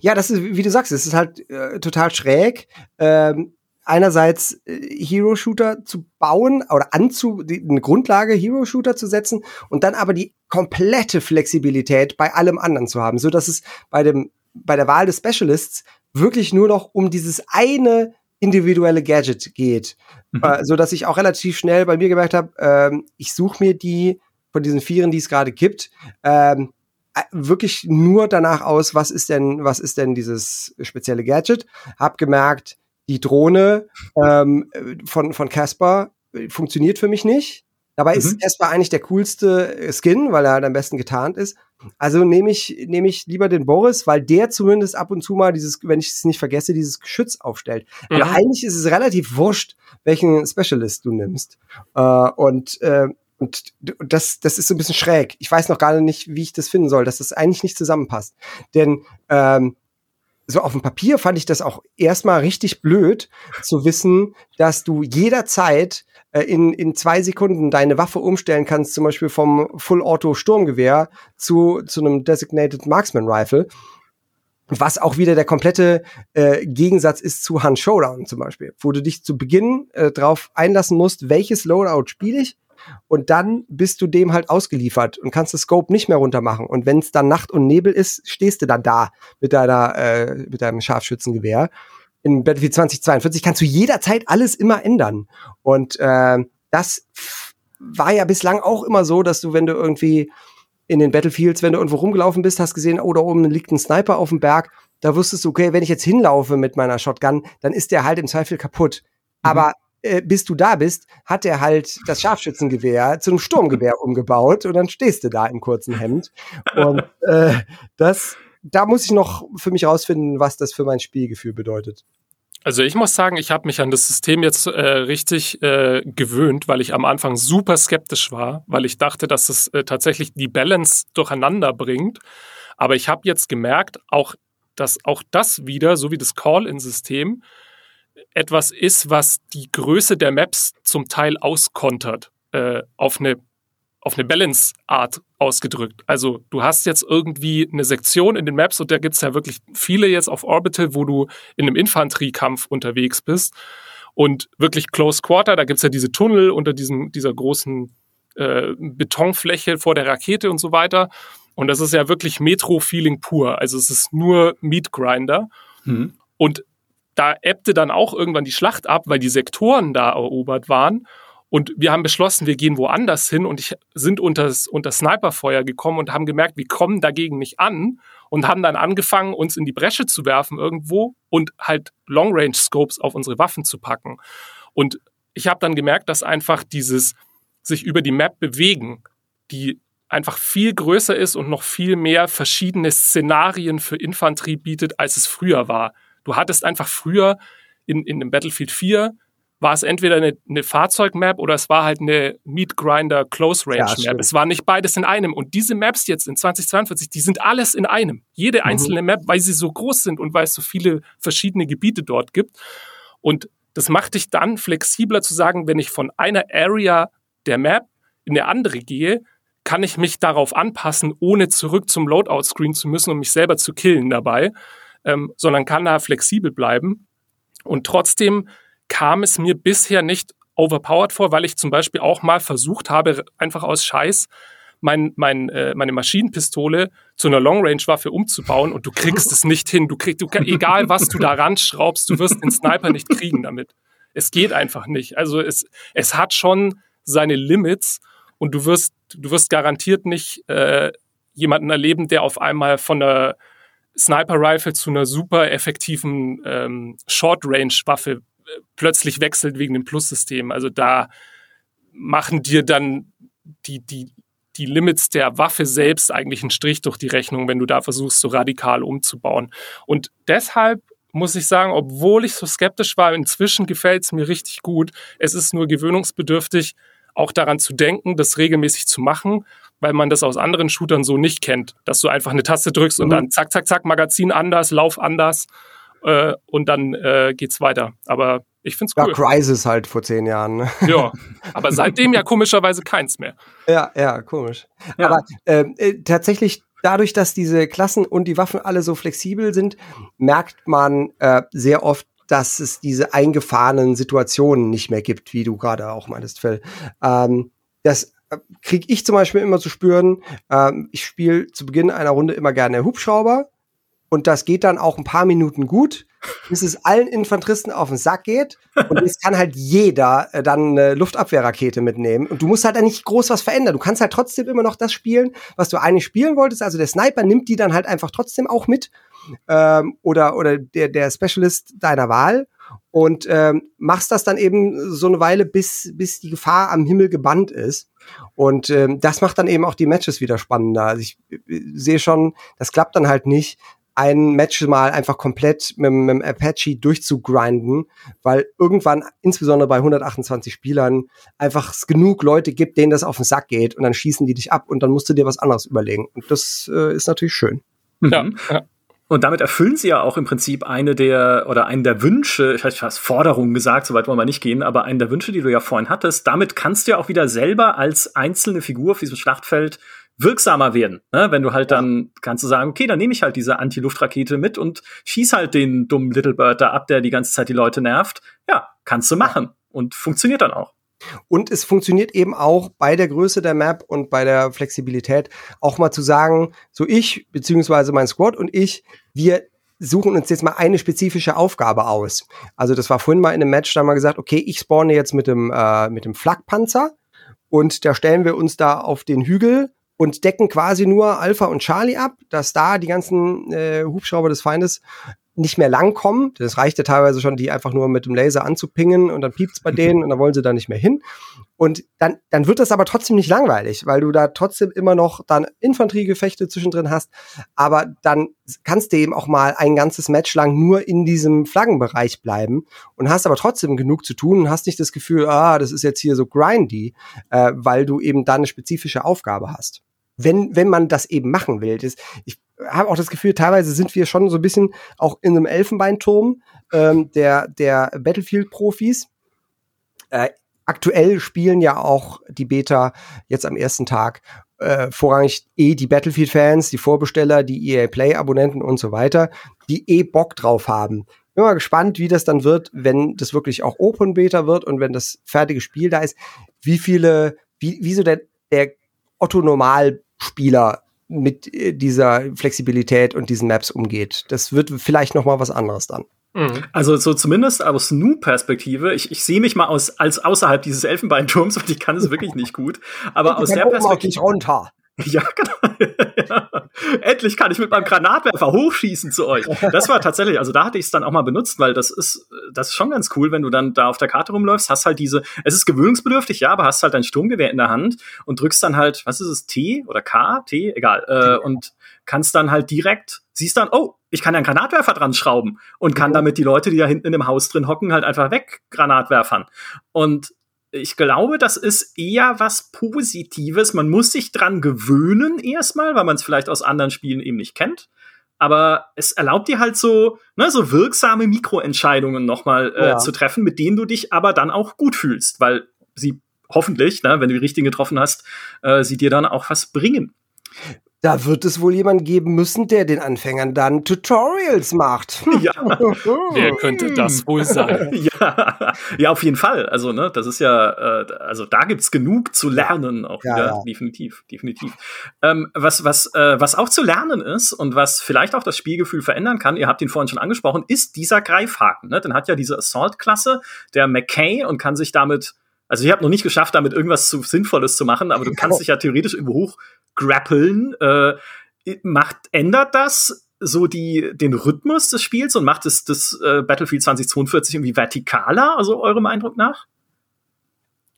Ja, das ist, wie du sagst, es ist halt äh, total schräg. Ähm, einerseits äh, Hero-Shooter zu bauen oder anzu, die, eine Grundlage Hero-Shooter zu setzen und dann aber die komplette Flexibilität bei allem anderen zu haben, so dass es bei dem, bei der Wahl des Specialists wirklich nur noch um dieses eine individuelle Gadget geht, mhm. äh, so dass ich auch relativ schnell bei mir gemerkt habe, ähm, ich suche mir die von diesen Vieren, die es gerade gibt, ähm, äh, wirklich nur danach aus, was ist denn, was ist denn dieses spezielle Gadget? Hab gemerkt, die Drohne ähm, von von Casper funktioniert für mich nicht. Dabei mhm. ist Casper eigentlich der coolste Skin, weil er halt am besten getarnt ist. Also nehme ich, nehme ich lieber den Boris, weil der zumindest ab und zu mal dieses, wenn ich es nicht vergesse, dieses Geschütz aufstellt. Mhm. Aber eigentlich ist es relativ wurscht, welchen Specialist du nimmst. Äh, und äh, und das, das ist so ein bisschen schräg. Ich weiß noch gar nicht, wie ich das finden soll, dass das eigentlich nicht zusammenpasst. Denn ähm, so auf dem Papier fand ich das auch erstmal richtig blöd zu wissen, dass du jederzeit äh, in, in zwei Sekunden deine Waffe umstellen kannst, zum Beispiel vom Full Auto Sturmgewehr zu, zu einem Designated Marksman Rifle. Was auch wieder der komplette äh, Gegensatz ist zu Hunt Showdown zum Beispiel, wo du dich zu Beginn äh, drauf einlassen musst, welches Loadout spiele ich und dann bist du dem halt ausgeliefert und kannst das Scope nicht mehr runtermachen. Und wenn es dann Nacht und Nebel ist, stehst du dann da mit deiner, äh, mit deinem Scharfschützengewehr. In Battlefield 2042 kannst du jederzeit alles immer ändern. Und äh, das war ja bislang auch immer so, dass du, wenn du irgendwie in den Battlefields, wenn du irgendwo rumgelaufen bist, hast gesehen, oh, da oben liegt ein Sniper auf dem Berg, da wusstest du, okay, wenn ich jetzt hinlaufe mit meiner Shotgun, dann ist der halt im Zweifel kaputt. Mhm. Aber äh, bis du da bist, hat er halt das Scharfschützengewehr zu einem Sturmgewehr umgebaut und dann stehst du da im kurzen Hemd. Und äh, das, da muss ich noch für mich rausfinden, was das für mein Spielgefühl bedeutet. Also ich muss sagen, ich habe mich an das System jetzt äh, richtig äh, gewöhnt, weil ich am Anfang super skeptisch war, weil ich dachte, dass es äh, tatsächlich die Balance durcheinander bringt. Aber ich habe jetzt gemerkt, auch dass auch das wieder, so wie das Call-in-System, etwas ist, was die Größe der Maps zum Teil auskontert, äh, auf eine auf eine Balance-Art ausgedrückt. Also du hast jetzt irgendwie eine Sektion in den Maps und da gibt's ja wirklich viele jetzt auf Orbital, wo du in einem Infanteriekampf unterwegs bist und wirklich Close Quarter, da gibt's ja diese Tunnel unter diesem, dieser großen äh, Betonfläche vor der Rakete und so weiter. Und das ist ja wirklich Metro-Feeling pur. Also es ist nur Meat Grinder. Mhm. Und da ebbte dann auch irgendwann die Schlacht ab, weil die Sektoren da erobert waren. Und wir haben beschlossen, wir gehen woanders hin und ich, sind unter, unter Sniperfeuer gekommen und haben gemerkt, wir kommen dagegen nicht an und haben dann angefangen, uns in die Bresche zu werfen irgendwo und halt Long-Range-Scopes auf unsere Waffen zu packen. Und ich habe dann gemerkt, dass einfach dieses sich über die Map bewegen, die einfach viel größer ist und noch viel mehr verschiedene Szenarien für Infanterie bietet, als es früher war. Du hattest einfach früher in, in dem Battlefield 4 war es entweder eine, eine Fahrzeugmap oder es war halt eine Meat Grinder Close Range Map. Ja, es war nicht beides in einem. Und diese Maps jetzt in 2042, die sind alles in einem. Jede mhm. einzelne Map, weil sie so groß sind und weil es so viele verschiedene Gebiete dort gibt. Und das macht dich dann flexibler zu sagen, wenn ich von einer Area der Map in eine andere gehe, kann ich mich darauf anpassen, ohne zurück zum Loadout-Screen zu müssen, um mich selber zu killen dabei, ähm, sondern kann da flexibel bleiben. Und trotzdem kam es mir bisher nicht overpowered vor, weil ich zum Beispiel auch mal versucht habe, einfach aus Scheiß mein, mein, äh, meine Maschinenpistole zu einer Long-Range-Waffe umzubauen und du kriegst es nicht hin. Du kriegst, du, egal was du da ranschraubst, du wirst den Sniper nicht kriegen damit. Es geht einfach nicht. Also es, es hat schon seine Limits und du wirst, du wirst garantiert nicht äh, jemanden erleben, der auf einmal von der Sniper Rifle zu einer super effektiven ähm, Short Range Waffe plötzlich wechselt wegen dem Plus-System. Also da machen dir dann die, die, die Limits der Waffe selbst eigentlich einen Strich durch die Rechnung, wenn du da versuchst, so radikal umzubauen. Und deshalb muss ich sagen, obwohl ich so skeptisch war, inzwischen gefällt es mir richtig gut. Es ist nur gewöhnungsbedürftig, auch daran zu denken, das regelmäßig zu machen, weil man das aus anderen Shootern so nicht kennt, dass du einfach eine Taste drückst mhm. und dann zack, zack, zack, Magazin anders, Lauf anders äh, und dann äh, geht's weiter. Aber ich find's cool. Ja, Crisis halt vor zehn Jahren. Ne? Ja, aber seitdem ja komischerweise keins mehr. Ja, ja, komisch. Ja. Aber ähm, äh, tatsächlich dadurch, dass diese Klassen und die Waffen alle so flexibel sind, merkt man äh, sehr oft, dass es diese eingefahrenen Situationen nicht mehr gibt, wie du gerade auch meintest, Phil. Ähm, das äh, kriege ich zum Beispiel immer zu spüren. Ähm, ich spiele zu Beginn einer Runde immer gerne Hubschrauber und das geht dann auch ein paar Minuten gut, bis es allen Infanteristen auf den Sack geht. Und jetzt kann halt jeder äh, dann eine Luftabwehrrakete mitnehmen. Und du musst halt da nicht groß was verändern. Du kannst halt trotzdem immer noch das spielen, was du eigentlich spielen wolltest. Also der Sniper nimmt die dann halt einfach trotzdem auch mit. Ähm, oder oder der, der Specialist deiner Wahl. Und ähm, machst das dann eben so eine Weile, bis, bis die Gefahr am Himmel gebannt ist. Und ähm, das macht dann eben auch die Matches wieder spannender. Also ich äh, sehe schon, das klappt dann halt nicht, ein Match mal einfach komplett mit, mit dem Apache durchzugrinden, weil irgendwann, insbesondere bei 128 Spielern, einfach es genug Leute gibt, denen das auf den Sack geht und dann schießen die dich ab und dann musst du dir was anderes überlegen. Und das äh, ist natürlich schön. Ja, mhm. ja. Und damit erfüllen sie ja auch im Prinzip eine der oder einen der Wünsche, ich hätte fast Forderungen gesagt, soweit wollen wir nicht gehen, aber einen der Wünsche, die du ja vorhin hattest. Damit kannst du ja auch wieder selber als einzelne Figur auf diesem Schlachtfeld wirksamer werden. Ne? Wenn du halt dann kannst du sagen, okay, dann nehme ich halt diese Anti-Luftrakete mit und schieß halt den dummen Little Bird da ab, der die ganze Zeit die Leute nervt. Ja, kannst du machen und funktioniert dann auch. Und es funktioniert eben auch bei der Größe der Map und bei der Flexibilität auch mal zu sagen, so ich beziehungsweise mein Squad und ich, wir suchen uns jetzt mal eine spezifische Aufgabe aus. Also das war vorhin mal in einem Match, da haben wir gesagt, okay, ich spawne jetzt mit dem, äh, mit dem Flakpanzer und da stellen wir uns da auf den Hügel und decken quasi nur Alpha und Charlie ab, dass da die ganzen äh, Hubschrauber des Feindes nicht mehr langkommen. Das reicht ja teilweise schon, die einfach nur mit dem Laser anzupingen und dann piept's bei denen und dann wollen sie da nicht mehr hin. Und dann, dann wird das aber trotzdem nicht langweilig, weil du da trotzdem immer noch dann Infanteriegefechte zwischendrin hast. Aber dann kannst du eben auch mal ein ganzes Match lang nur in diesem Flaggenbereich bleiben und hast aber trotzdem genug zu tun und hast nicht das Gefühl, ah, das ist jetzt hier so grindy, äh, weil du eben da eine spezifische Aufgabe hast wenn, wenn man das eben machen will. Das, ich habe auch das Gefühl, teilweise sind wir schon so ein bisschen auch in einem Elfenbeinturm ähm, der, der Battlefield-Profis. Äh, aktuell spielen ja auch die Beta jetzt am ersten Tag äh, vorrangig eh die Battlefield-Fans, die Vorbesteller, die EA Play-Abonnenten und so weiter, die eh Bock drauf haben. Bin mal gespannt, wie das dann wird, wenn das wirklich auch Open Beta wird und wenn das fertige Spiel da ist, wie viele, wie, wie so der, der Otto-Normalspieler mit äh, dieser Flexibilität und diesen Maps umgeht. Das wird vielleicht noch mal was anderes dann. Mhm. Also so zumindest aus Nu-Perspektive, ich, ich sehe mich mal aus, als außerhalb dieses Elfenbeinturms und ich kann es wirklich nicht gut, aber aus der Perspektive runter. Ja, genau. ja. Endlich kann ich mit meinem Granatwerfer hochschießen zu euch. Das war tatsächlich, also da hatte ich es dann auch mal benutzt, weil das ist, das ist schon ganz cool, wenn du dann da auf der Karte rumläufst, hast halt diese, es ist gewöhnungsbedürftig, ja, aber hast halt dein Sturmgewehr in der Hand und drückst dann halt, was ist es, T oder K, T, egal, äh, und kannst dann halt direkt, siehst dann, oh, ich kann ja einen Granatwerfer dran schrauben und kann damit die Leute, die da hinten in dem Haus drin hocken, halt einfach weg Granatwerfern. Und ich glaube, das ist eher was Positives. Man muss sich dran gewöhnen erstmal, weil man es vielleicht aus anderen Spielen eben nicht kennt. Aber es erlaubt dir halt so, ne, so wirksame Mikroentscheidungen nochmal äh, ja. zu treffen, mit denen du dich aber dann auch gut fühlst, weil sie hoffentlich, ne, wenn du die richtigen getroffen hast, äh, sie dir dann auch was bringen. Da wird es wohl jemand geben müssen, der den Anfängern dann Tutorials macht. Ja. Wer könnte das wohl sein? ja. ja, auf jeden Fall. Also, ne, das ist ja, äh, also da gibt's genug zu lernen, auch ja, wieder. Ja. Definitiv, definitiv. Ähm, was, was, äh, was auch zu lernen ist und was vielleicht auch das Spielgefühl verändern kann, ihr habt ihn vorhin schon angesprochen, ist dieser Greifhaken. Ne? Dann hat ja diese Assault-Klasse, der McKay, und kann sich damit also ich habe noch nicht geschafft, damit irgendwas zu Sinnvolles zu machen, aber du kannst dich ja theoretisch irgendwo hoch grappeln. Äh, macht, ändert das so die, den Rhythmus des Spiels und macht es das äh, Battlefield 2042 irgendwie vertikaler, also eurem Eindruck nach?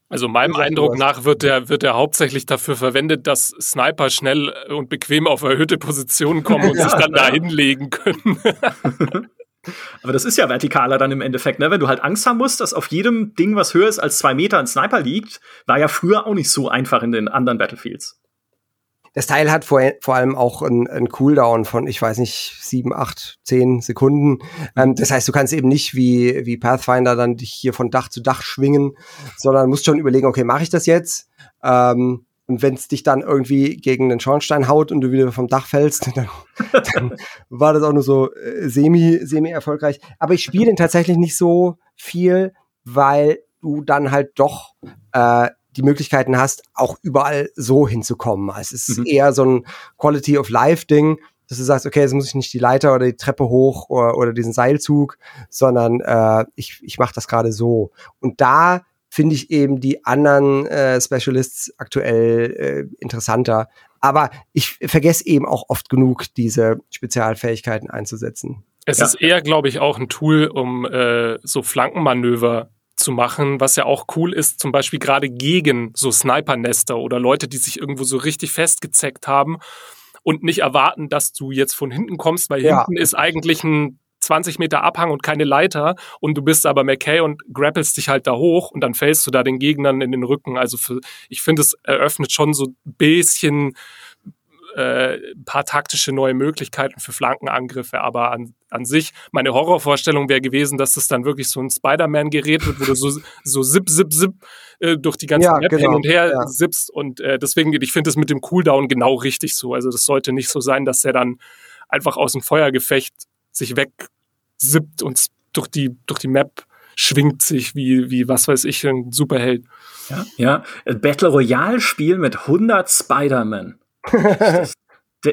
Also meinem Eindruck nach wird der, wird der hauptsächlich dafür verwendet, dass Sniper schnell und bequem auf erhöhte Positionen kommen und sich dann da hinlegen können. Aber das ist ja vertikaler dann im Endeffekt, ne? Wenn du halt Angst haben musst, dass auf jedem Ding, was höher ist als zwei Meter, ein Sniper liegt, war ja früher auch nicht so einfach in den anderen Battlefields. Das Teil hat vor, vor allem auch einen Cooldown von, ich weiß nicht, sieben, acht, zehn Sekunden. Ähm, das heißt, du kannst eben nicht wie, wie Pathfinder dann dich hier von Dach zu Dach schwingen, sondern musst schon überlegen, okay, mache ich das jetzt? Ähm, und wenn es dich dann irgendwie gegen den Schornstein haut und du wieder vom Dach fällst, dann, dann war das auch nur so äh, semi, semi erfolgreich. Aber ich spiele den tatsächlich nicht so viel, weil du dann halt doch äh, die Möglichkeiten hast, auch überall so hinzukommen. Also es ist mhm. eher so ein Quality of Life Ding, dass du sagst, okay, jetzt muss ich nicht die Leiter oder die Treppe hoch oder, oder diesen Seilzug, sondern äh, ich, ich mache das gerade so. Und da finde ich eben die anderen äh, Specialists aktuell äh, interessanter. Aber ich vergesse eben auch oft genug, diese Spezialfähigkeiten einzusetzen. Es ja. ist eher, glaube ich, auch ein Tool, um äh, so Flankenmanöver zu machen, was ja auch cool ist, zum Beispiel gerade gegen so Sniper-Nester oder Leute, die sich irgendwo so richtig festgezeckt haben und nicht erwarten, dass du jetzt von hinten kommst, weil ja. hinten ist eigentlich ein 20 Meter Abhang und keine Leiter und du bist aber McKay und grappelst dich halt da hoch und dann fällst du da den Gegnern in den Rücken. Also für, ich finde, es eröffnet schon so ein bisschen äh, ein paar taktische neue Möglichkeiten für Flankenangriffe, aber an, an sich, meine Horrorvorstellung wäre gewesen, dass das dann wirklich so ein Spider-Man-Gerät wird, wo du so, so zip, zip, zip äh, durch die ganze Ja, Map genau, hin und her ja. sippst und äh, deswegen, ich finde das mit dem Cooldown genau richtig so. Also das sollte nicht so sein, dass er dann einfach aus dem Feuergefecht sich wegsippt und durch die, durch die Map schwingt sich wie, wie, was weiß ich, ein Superheld. Ja, ja. Ein Battle Royale Spiel mit 100 Spider-Man.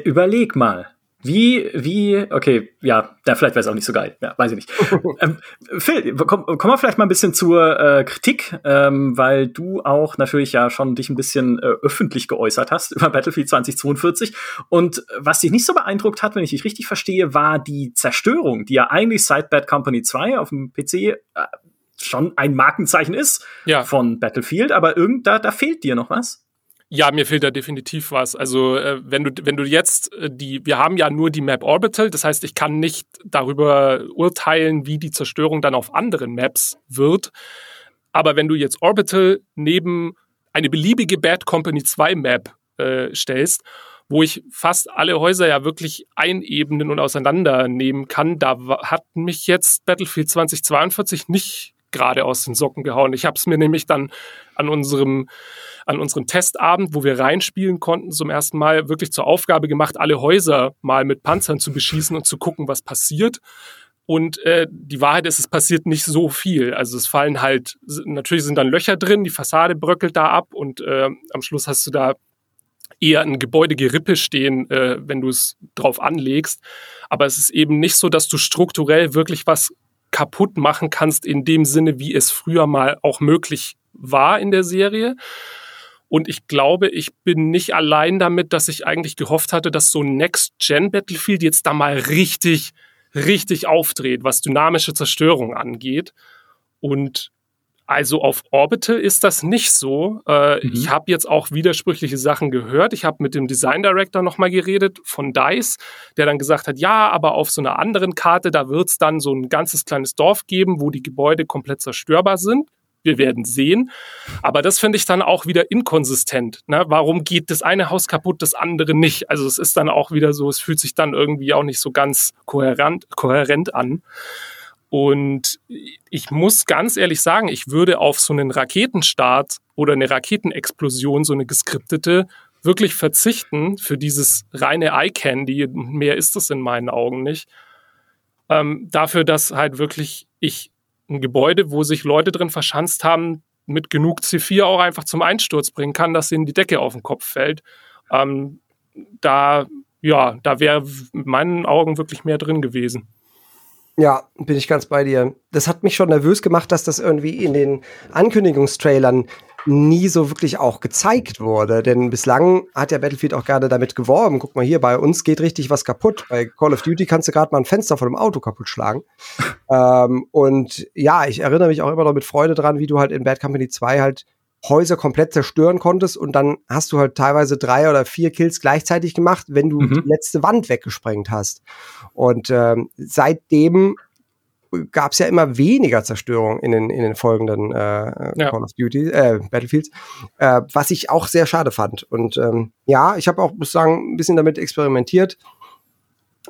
Überleg mal. Wie, wie, okay, ja, da vielleicht wäre es auch nicht so geil. Ja, weiß ich nicht. ähm, Phil, komm, kommen wir vielleicht mal ein bisschen zur äh, Kritik, ähm, weil du auch natürlich ja schon dich ein bisschen äh, öffentlich geäußert hast über Battlefield 2042. Und was dich nicht so beeindruckt hat, wenn ich dich richtig verstehe, war die Zerstörung, die ja eigentlich seit Bad Company 2 auf dem PC äh, schon ein Markenzeichen ist Ja. von Battlefield, aber irgend da, da fehlt dir noch was. Ja, mir fehlt da definitiv was. Also äh, wenn du wenn du jetzt äh, die wir haben ja nur die Map Orbital, das heißt, ich kann nicht darüber urteilen, wie die Zerstörung dann auf anderen Maps wird. Aber wenn du jetzt Orbital neben eine beliebige Bad Company 2 Map äh, stellst, wo ich fast alle Häuser ja wirklich einebnen und auseinandernehmen kann, da hat mich jetzt Battlefield 2042 nicht gerade aus den Socken gehauen. Ich habe es mir nämlich dann an unserem an unserem Testabend, wo wir reinspielen konnten, zum ersten Mal wirklich zur Aufgabe gemacht, alle Häuser mal mit Panzern zu beschießen und zu gucken, was passiert. Und äh, die Wahrheit ist, es passiert nicht so viel. Also es fallen halt, natürlich sind dann Löcher drin, die Fassade bröckelt da ab und äh, am Schluss hast du da eher ein Gebäudegerippe stehen, äh, wenn du es drauf anlegst. Aber es ist eben nicht so, dass du strukturell wirklich was kaputt machen kannst in dem Sinne, wie es früher mal auch möglich war in der Serie. Und ich glaube, ich bin nicht allein damit, dass ich eigentlich gehofft hatte, dass so ein Next-Gen-Battlefield jetzt da mal richtig, richtig aufdreht, was dynamische Zerstörung angeht. Und also auf Orbital ist das nicht so. Äh, Mhm. Ich habe jetzt auch widersprüchliche Sachen gehört. Ich habe mit dem Design Director nochmal geredet von DICE, der dann gesagt hat, ja, aber auf so einer anderen Karte, da wird es dann so ein ganzes kleines Dorf geben, wo die Gebäude komplett zerstörbar sind. Wir werden sehen. Aber das finde ich dann auch wieder inkonsistent. Ne? Warum geht das eine Haus kaputt, das andere nicht? Also es ist dann auch wieder so, es fühlt sich dann irgendwie auch nicht so ganz kohärent, kohärent an. Und ich muss ganz ehrlich sagen, ich würde auf so einen Raketenstart oder eine Raketenexplosion, so eine geskriptete, wirklich verzichten für dieses reine Eye Candy. Mehr ist es in meinen Augen nicht. Ähm, dafür, dass halt wirklich ich ein Gebäude, wo sich Leute drin verschanzt haben, mit genug C4 auch einfach zum Einsturz bringen kann, dass ihnen die Decke auf den Kopf fällt. Ähm, da, ja, da wäre in meinen Augen wirklich mehr drin gewesen. Ja, bin ich ganz bei dir. Das hat mich schon nervös gemacht, dass das irgendwie in den Ankündigungstrailern nie so wirklich auch gezeigt wurde. Denn bislang hat ja Battlefield auch gerne damit geworben. Guck mal hier, bei uns geht richtig was kaputt. Bei Call of Duty kannst du gerade mal ein Fenster von einem Auto kaputt schlagen. ähm, und ja, ich erinnere mich auch immer noch mit Freude dran, wie du halt in Bad Company 2 halt Häuser komplett zerstören konntest und dann hast du halt teilweise drei oder vier Kills gleichzeitig gemacht, wenn du Mhm. die letzte Wand weggesprengt hast. Und ähm, seitdem gab es ja immer weniger Zerstörung in den, in den folgenden äh, Ja. Call of Duty, äh, Battlefields, äh, was ich auch sehr schade fand. Und ähm, ja, ich habe auch, muss sagen, ein bisschen damit experimentiert.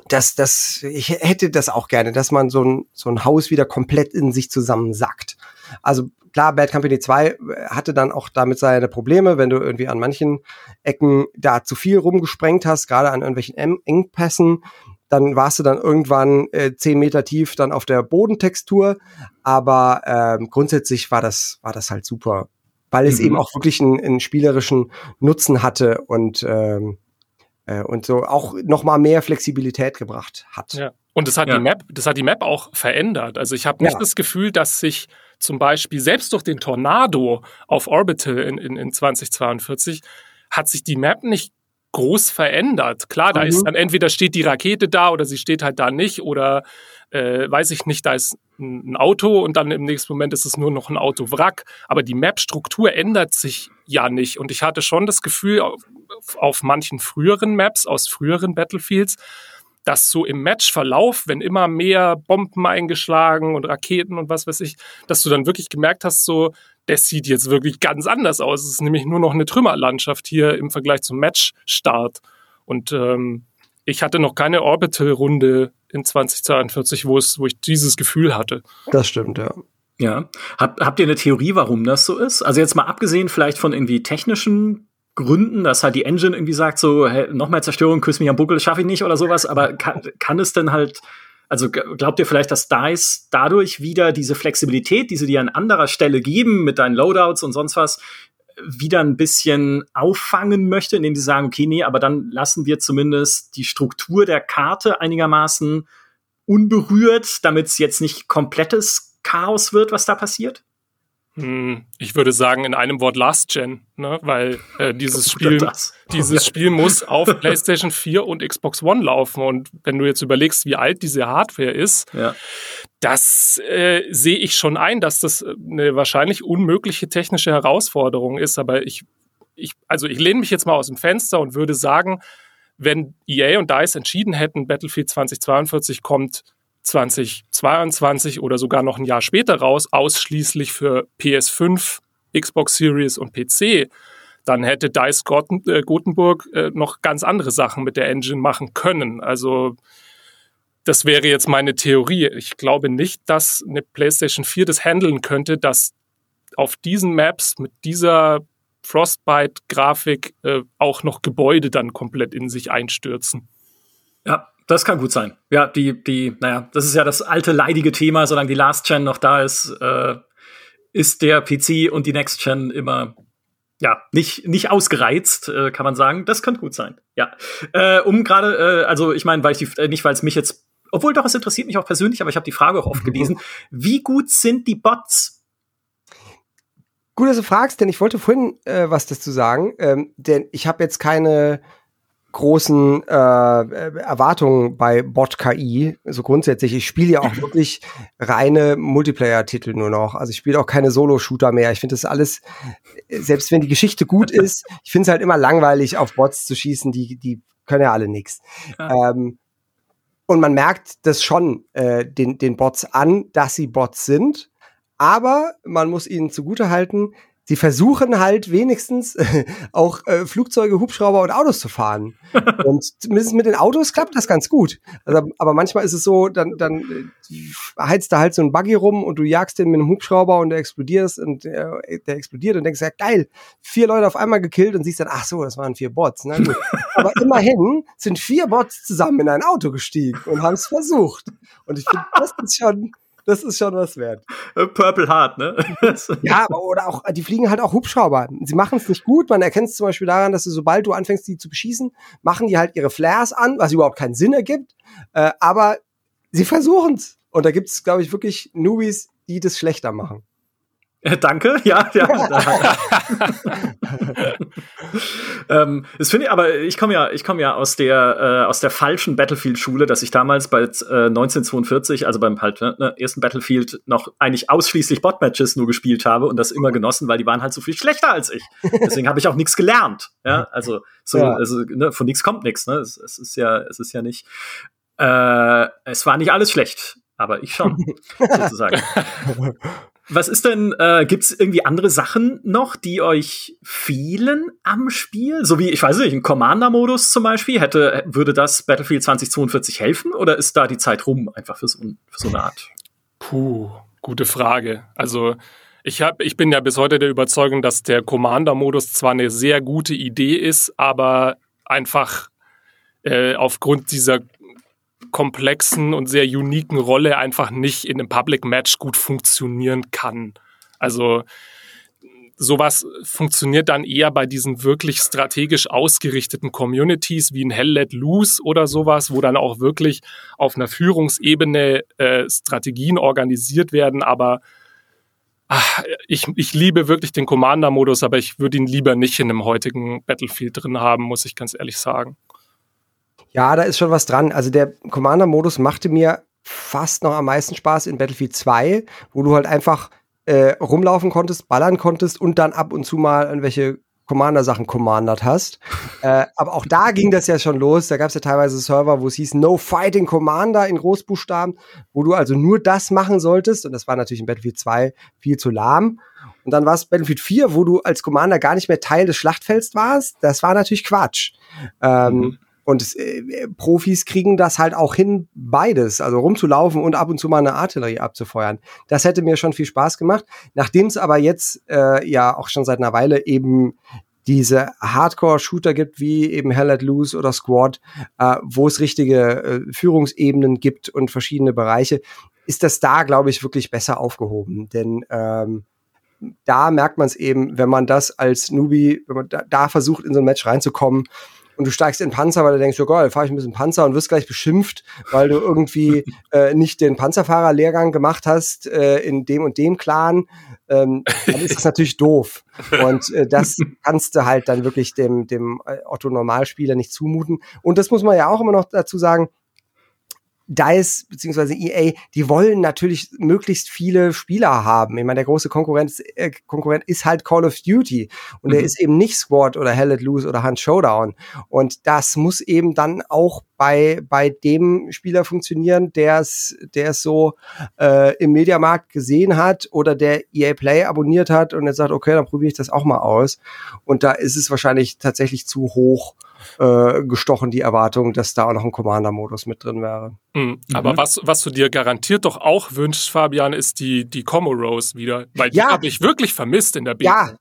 dass das, ich hätte das auch gerne, dass man so ein, so ein Haus wieder komplett in sich zusammensackt. Also klar, Bad Company 2 hatte dann auch damit seine Probleme, wenn du irgendwie an manchen Ecken da zu viel rumgesprengt hast, gerade an irgendwelchen Engpässen, dann warst du dann irgendwann äh, zehn Meter tief dann auf der Bodentextur. Aber ähm, grundsätzlich war das, war das halt super, weil es Mhm. eben auch wirklich einen, einen spielerischen Nutzen hatte und ähm, äh, und so auch noch mal mehr Flexibilität gebracht hat. Ja. Und das hat Ja. die Map, das hat die Map auch verändert. Also ich habe nicht Ja. das Gefühl, dass sich zum Beispiel selbst durch den Tornado auf Orbital in, in, in 2042 hat sich die Map nicht groß verändert. Klar, da Mhm. ist dann entweder steht die Rakete da oder sie steht halt da nicht oder äh, weiß ich nicht, da ist ein ein Auto und dann im nächsten Moment ist es nur noch ein Autowrack. Aber die Map-Struktur ändert sich ja nicht. Und ich hatte schon das Gefühl, auf, auf manchen früheren Maps aus früheren Battlefields, dass so im Matchverlauf, wenn immer mehr Bomben eingeschlagen und Raketen und was weiß ich, dass du dann wirklich gemerkt hast, so, das sieht jetzt wirklich ganz anders aus. Es ist nämlich nur noch eine Trümmerlandschaft hier im Vergleich zum Matchstart. Und ähm, ich hatte noch keine Orbital-Runde in 2042, wo, es, wo ich dieses Gefühl hatte. Das stimmt, ja. Ja. Hab, habt ihr eine Theorie, warum das so ist? Also jetzt mal abgesehen vielleicht von irgendwie technischen Gründen, dass halt die Engine irgendwie sagt, so, hey, noch mehr Zerstörung, küss mich am Buckel, schaffe ich nicht oder sowas, aber kann, kann es denn halt, also glaubt ihr vielleicht, dass DICE dadurch wieder diese Flexibilität, die sie dir an anderer Stelle geben, mit deinen Loadouts und sonst was, wieder ein bisschen auffangen möchte, indem sie sagen, okay, nee, aber dann lassen wir zumindest die Struktur der Karte einigermaßen unberührt, damit es jetzt nicht komplettes Chaos wird, was da passiert? Hm, ich würde sagen, in einem Wort Last Gen, ne? weil äh, dieses Spiel, dieses Spiel muss auf PlayStation 4 und Xbox One laufen. Und wenn du jetzt überlegst, wie alt diese Hardware ist, ja. das äh, sehe ich schon ein, dass das eine wahrscheinlich unmögliche technische Herausforderung ist. Aber ich, ich, also ich lehne mich jetzt mal aus dem Fenster und würde sagen, wenn EA und DICE entschieden hätten, Battlefield 2042 kommt 2022 oder sogar noch ein Jahr später raus, ausschließlich für PS5, Xbox Series und PC, dann hätte Dice äh, Gothenburg äh, noch ganz andere Sachen mit der Engine machen können. Also das wäre jetzt meine Theorie. Ich glaube nicht, dass eine PlayStation 4 das handeln könnte, dass auf diesen Maps mit dieser Frostbite-Grafik äh, auch noch Gebäude dann komplett in sich einstürzen. Ja, das kann gut sein. Ja, die, die, naja, das ist ja das alte leidige Thema, solange die Last Gen noch da ist, äh, ist der PC und die Next Gen immer ja, nicht, nicht ausgereizt, äh, kann man sagen. Das könnte gut sein. Ja. Äh, um gerade, äh, also ich meine, weil ich die, äh, nicht, weil es mich jetzt, obwohl doch, es interessiert mich auch persönlich, aber ich habe die Frage auch oft gelesen. Wie gut sind die Bots? Gut, dass du fragst, denn ich wollte vorhin äh, was dazu sagen. Ähm, denn ich habe jetzt keine großen äh, Erwartungen bei Bot-KI. So grundsätzlich, ich spiele ja auch wirklich reine Multiplayer-Titel nur noch. Also ich spiele auch keine Solo-Shooter mehr. Ich finde das alles, selbst wenn die Geschichte gut ist, ich finde es halt immer langweilig, auf Bots zu schießen, die, die können ja alle nichts. Ja. Ähm, und man merkt das schon äh, den, den Bots an, dass sie Bots sind. Aber man muss ihnen zugute halten, sie versuchen halt wenigstens auch äh, Flugzeuge, Hubschrauber und Autos zu fahren. und zumindest mit den Autos klappt das ganz gut. Also, aber manchmal ist es so, dann, dann äh, heizt da halt so ein Buggy rum und du jagst den mit einem Hubschrauber und der explodiert und äh, der explodiert und denkst, ja geil, vier Leute auf einmal gekillt und siehst dann, ach so, das waren vier Bots. Na gut. aber immerhin sind vier Bots zusammen in ein Auto gestiegen und haben es versucht. Und ich finde, das ist schon, das ist schon was wert. Äh, Purple Heart, ne? ja, aber oder auch, die fliegen halt auch Hubschrauber. Sie machen es nicht gut. Man erkennt es zum Beispiel daran, dass du, sobald du anfängst, die zu beschießen, machen die halt ihre Flares an, was überhaupt keinen Sinn ergibt. Äh, aber sie versuchen es. Und da gibt es, glaube ich, wirklich Newbies, die das schlechter machen. Äh, danke, ja, ja. ähm, das finde ich, aber ich komme ja, ich komme ja aus der äh, aus der falschen Battlefield-Schule, dass ich damals bei äh, 1942, also beim halt ne, ne, ersten Battlefield, noch eigentlich ausschließlich Bot-Matches nur gespielt habe und das immer genossen, weil die waren halt so viel schlechter als ich. Deswegen habe ich auch nichts gelernt. Ja, also so, ja. also ne, von nichts kommt nichts. Ne? Es, es ist ja, es ist ja nicht. Äh, es war nicht alles schlecht, aber ich schon sozusagen. Was ist denn, äh, gibt es irgendwie andere Sachen noch, die euch fehlen am Spiel? So wie, ich weiß nicht, ein Commander-Modus zum Beispiel, hätte, würde das Battlefield 2042 helfen oder ist da die Zeit rum einfach für so, für so eine Art? Puh, gute Frage. Also, ich, hab, ich bin ja bis heute der Überzeugung, dass der Commander-Modus zwar eine sehr gute Idee ist, aber einfach äh, aufgrund dieser komplexen und sehr uniken Rolle einfach nicht in einem Public Match gut funktionieren kann. Also sowas funktioniert dann eher bei diesen wirklich strategisch ausgerichteten Communities wie ein Hell Let Loose oder sowas, wo dann auch wirklich auf einer Führungsebene äh, Strategien organisiert werden. Aber ach, ich, ich liebe wirklich den Commander-Modus, aber ich würde ihn lieber nicht in einem heutigen Battlefield drin haben, muss ich ganz ehrlich sagen. Ja, da ist schon was dran. Also der Commander-Modus machte mir fast noch am meisten Spaß in Battlefield 2, wo du halt einfach äh, rumlaufen konntest, ballern konntest und dann ab und zu mal irgendwelche Commander-Sachen commandert hast. äh, aber auch da ging das ja schon los. Da gab es ja teilweise Server, wo es hieß No Fighting Commander in Großbuchstaben, wo du also nur das machen solltest. Und das war natürlich in Battlefield 2 viel zu lahm. Und dann war es Battlefield 4, wo du als Commander gar nicht mehr Teil des Schlachtfelds warst. Das war natürlich Quatsch. Ähm, mhm Und äh, Profis kriegen das halt auch hin, beides, also rumzulaufen und ab und zu mal eine Artillerie abzufeuern. Das hätte mir schon viel Spaß gemacht. Nachdem es aber jetzt äh, ja auch schon seit einer Weile eben diese Hardcore-Shooter gibt, wie eben Hell at Loose oder Squad, äh, wo es richtige äh, Führungsebenen gibt und verschiedene Bereiche, ist das da, glaube ich, wirklich besser aufgehoben. Denn ähm, da merkt man es eben, wenn man das als Newbie, wenn man da, da versucht, in so ein Match reinzukommen, und du steigst in Panzer, weil du denkst, ja geil, fahre ich ein bisschen Panzer und wirst gleich beschimpft, weil du irgendwie äh, nicht den Panzerfahrerlehrgang gemacht hast äh, in dem und dem Clan, ähm, dann ist das natürlich doof. Und äh, das kannst du halt dann wirklich dem, dem äh, Otto-Normalspieler nicht zumuten. Und das muss man ja auch immer noch dazu sagen, DICE bzw. EA, die wollen natürlich möglichst viele Spieler haben. Ich meine, der große Konkurrent, äh, Konkurrent ist halt Call of Duty und mhm. der ist eben nicht Squad oder Hell at Loose oder Hunt Showdown. Und das muss eben dann auch bei, bei dem Spieler funktionieren, der es der es so äh, im Mediamarkt gesehen hat oder der EA Play abonniert hat und jetzt sagt, okay, dann probiere ich das auch mal aus. Und da ist es wahrscheinlich tatsächlich zu hoch äh, gestochen, die Erwartung, dass da auch noch ein Commander-Modus mit drin wäre. Mhm. Aber mhm. was, was du dir garantiert doch auch wünschst, Fabian, ist die, die Comoros wieder. Weil die ja. habe ich wirklich vermisst in der Beta. Ja,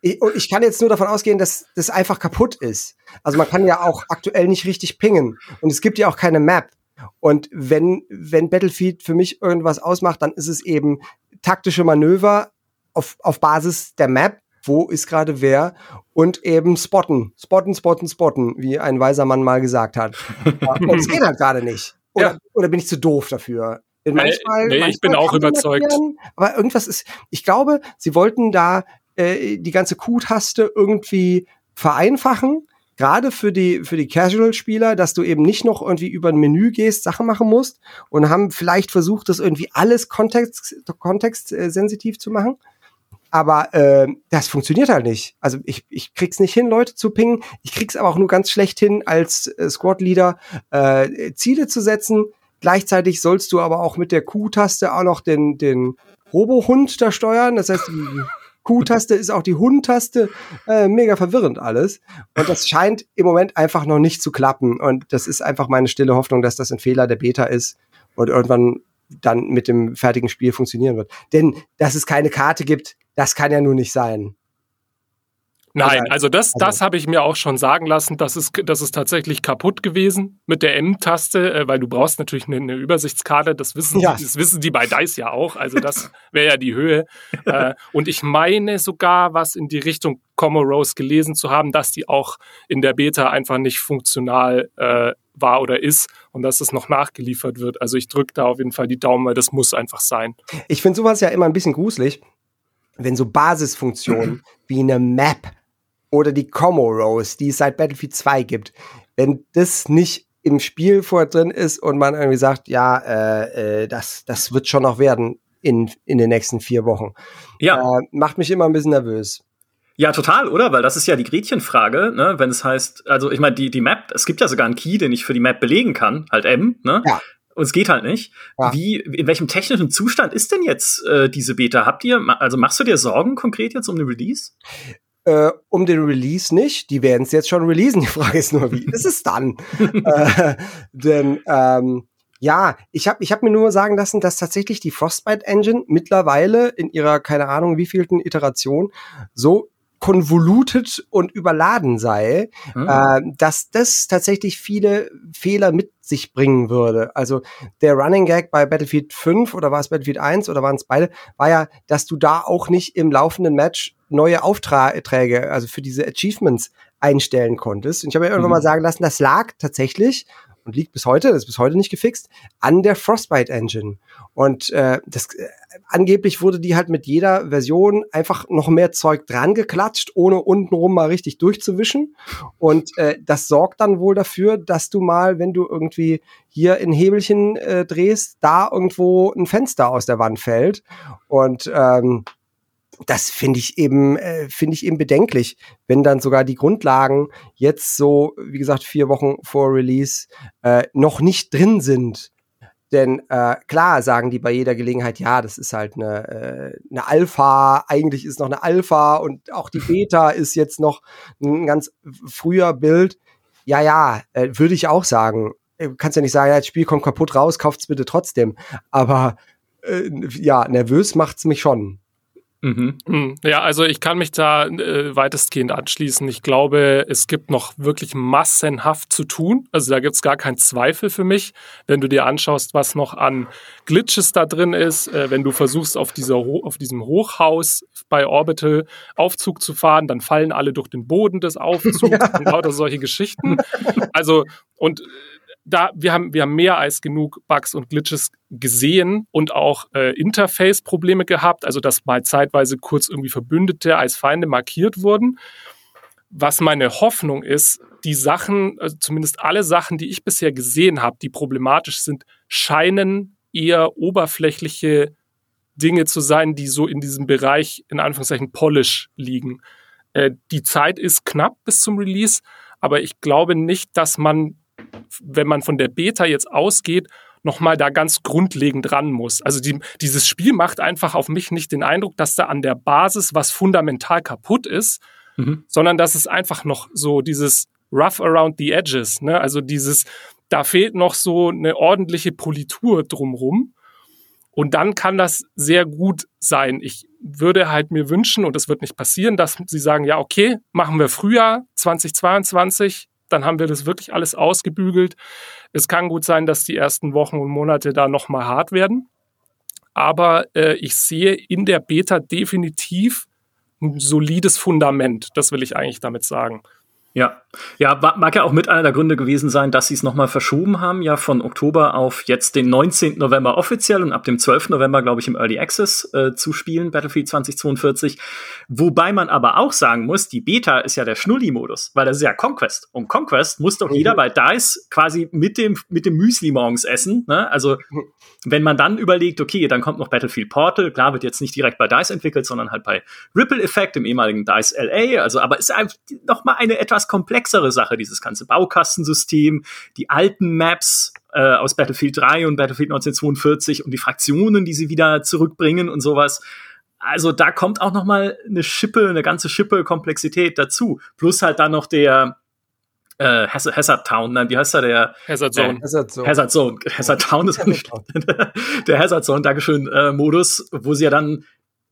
ich, und ich kann jetzt nur davon ausgehen, dass das einfach kaputt ist. Also man kann ja auch aktuell nicht richtig pingen. Und es gibt ja auch keine Map. Und wenn, wenn Battlefield für mich irgendwas ausmacht, dann ist es eben taktische Manöver auf, auf Basis der Map wo ist gerade wer und eben spotten, spotten, spotten, spotten, wie ein weiser Mann mal gesagt hat. und es geht halt gerade nicht. Oder, ja. oder bin ich zu doof dafür? Manchmal, nee, nee, ich bin auch überzeugt. Aber irgendwas ist, ich glaube, sie wollten da äh, die ganze Q-Taste irgendwie vereinfachen, gerade für die für die Casual-Spieler, dass du eben nicht noch irgendwie über ein Menü gehst, Sachen machen musst und haben vielleicht versucht, das irgendwie alles kontext kontextsensitiv zu machen. Aber äh, das funktioniert halt nicht. Also ich, ich krieg's nicht hin, Leute zu pingen. Ich krieg's aber auch nur ganz schlecht hin, als äh, Squad-Leader äh, Ziele zu setzen. Gleichzeitig sollst du aber auch mit der Q-Taste auch noch den, den Robo-Hund da steuern. Das heißt, Q-Taste ist auch die Hund-Taste. Äh, mega verwirrend alles. Und das scheint im Moment einfach noch nicht zu klappen. Und das ist einfach meine stille Hoffnung, dass das ein Fehler der Beta ist und irgendwann dann mit dem fertigen Spiel funktionieren wird. Denn dass es keine Karte gibt, das kann ja nur nicht sein. Nein, also das, also. das habe ich mir auch schon sagen lassen. Das ist, das ist tatsächlich kaputt gewesen mit der M-Taste, äh, weil du brauchst natürlich eine, eine Übersichtskarte. Das wissen, ja. das wissen die bei DICE ja auch. Also das wäre ja die Höhe. äh, und ich meine sogar, was in die Richtung Comoros gelesen zu haben, dass die auch in der Beta einfach nicht funktional äh, war oder ist und dass es noch nachgeliefert wird. Also ich drücke da auf jeden Fall die Daumen, weil das muss einfach sein. Ich finde sowas ja immer ein bisschen gruselig wenn so Basisfunktionen wie eine Map oder die Comoros, die es seit Battlefield 2 gibt, wenn das nicht im Spiel vorher drin ist und man irgendwie sagt, ja, äh, äh, das, das wird schon noch werden in, in den nächsten vier Wochen. Ja. Äh, macht mich immer ein bisschen nervös. Ja, total, oder? Weil das ist ja die Gretchenfrage, ne? Wenn es heißt, also ich meine, die, die Map, es gibt ja sogar einen Key, den ich für die Map belegen kann, halt M, ne? Ja. Und es geht halt nicht. Ja. Wie, in welchem technischen Zustand ist denn jetzt äh, diese Beta? Habt ihr, also machst du dir Sorgen konkret jetzt um den Release? Äh, um den Release nicht. Die werden es jetzt schon releasen. Die Frage ist nur, wie ist es dann? äh, denn ähm, ja, ich habe ich hab mir nur sagen lassen, dass tatsächlich die Frostbite Engine mittlerweile in ihrer keine Ahnung wievielten Iteration so konvolutet und überladen sei, mhm. äh, dass das tatsächlich viele Fehler mit sich bringen würde. Also der Running Gag bei Battlefield 5 oder war es Battlefield 1 oder waren es beide, war ja, dass du da auch nicht im laufenden Match neue Aufträge, also für diese Achievements einstellen konntest. Und ich habe ja irgendwann mhm. mal sagen lassen, das lag tatsächlich und liegt bis heute, das ist bis heute nicht gefixt, an der Frostbite Engine. Und äh, das äh, angeblich wurde die halt mit jeder Version einfach noch mehr Zeug dran geklatscht, ohne untenrum mal richtig durchzuwischen. Und äh, das sorgt dann wohl dafür, dass du mal, wenn du irgendwie hier in Hebelchen äh, drehst, da irgendwo ein Fenster aus der Wand fällt. Und ähm, das finde ich eben, äh, finde ich eben bedenklich, wenn dann sogar die Grundlagen jetzt so, wie gesagt, vier Wochen vor Release äh, noch nicht drin sind. Denn äh, klar sagen die bei jeder Gelegenheit, ja, das ist halt eine, äh, eine Alpha, eigentlich ist noch eine Alpha und auch die Beta ist jetzt noch ein ganz früher Bild. ja, ja, äh, würde ich auch sagen. Du äh, kannst ja nicht sagen, ja, das Spiel kommt kaputt raus, kauft's bitte trotzdem. Aber äh, ja, nervös macht's mich schon. Mhm. Hm, ja, also ich kann mich da äh, weitestgehend anschließen. Ich glaube, es gibt noch wirklich massenhaft zu tun. Also da gibt's gar keinen Zweifel für mich, wenn du dir anschaust, was noch an Glitches da drin ist. Äh, wenn du versuchst, auf, dieser auf diesem Hochhaus bei Orbital Aufzug zu fahren, dann fallen alle durch den Boden des Aufzugs und lauter solche Geschichten. Also, und da, wir haben, wir haben mehr als genug Bugs und Glitches gesehen und auch äh, Interface-Probleme gehabt, also dass mal zeitweise kurz irgendwie Verbündete als Feinde markiert wurden. Was meine Hoffnung ist, die Sachen, also zumindest alle Sachen, die ich bisher gesehen habe, die problematisch sind, scheinen eher oberflächliche Dinge zu sein, die so in diesem Bereich, in Anführungszeichen, Polish liegen. Äh, die Zeit ist knapp bis zum Release, aber ich glaube nicht, dass man wenn man von der Beta jetzt ausgeht, nochmal da ganz grundlegend ran muss. Also die, dieses Spiel macht einfach auf mich nicht den Eindruck, dass da an der Basis was fundamental kaputt ist, mhm. sondern dass es einfach noch so dieses rough around the edges, ne? also dieses, da fehlt noch so eine ordentliche Politur drumrum. Und dann kann das sehr gut sein. Ich würde halt mir wünschen, und das wird nicht passieren, dass sie sagen, ja, okay, machen wir Frühjahr 2022, dann haben wir das wirklich alles ausgebügelt. Es kann gut sein, dass die ersten Wochen und Monate da nochmal hart werden. Aber äh, ich sehe in der Beta definitiv ein solides Fundament. Das will ich eigentlich damit sagen. Ja, ja, mag ja auch mit einer der Gründe gewesen sein, dass sie es nochmal verschoben haben, ja, von Oktober auf jetzt den 19. November offiziell und ab dem 12. November, glaube ich, im Early Access äh, zu spielen, Battlefield 2042. Wobei man aber auch sagen muss, die Beta ist ja der Schnulli-Modus, weil das ist ja Conquest. Und Conquest muss doch mhm. jeder bei DICE quasi mit dem, mit dem Müsli morgens essen, ne? Also, wenn man dann überlegt, okay, dann kommt noch Battlefield Portal, klar, wird jetzt nicht direkt bei DICE entwickelt, sondern halt bei Ripple Effect im ehemaligen DICE LA, also, aber ist einfach noch mal eine etwas komplexere Sache, dieses ganze Baukastensystem, die alten Maps äh, aus Battlefield 3 und Battlefield 1942 und die Fraktionen, die sie wieder zurückbringen und sowas. Also da kommt auch noch mal eine Schippe, eine ganze Schippe Komplexität dazu. Plus halt dann noch der äh, Hazard Town, nein, wie heißt er, der Hazard Zone. Äh, Hazard Zone. Hazard Zone. Hazard Town ist nicht der Hazard Zone, Dankeschön, äh, Modus, wo sie ja dann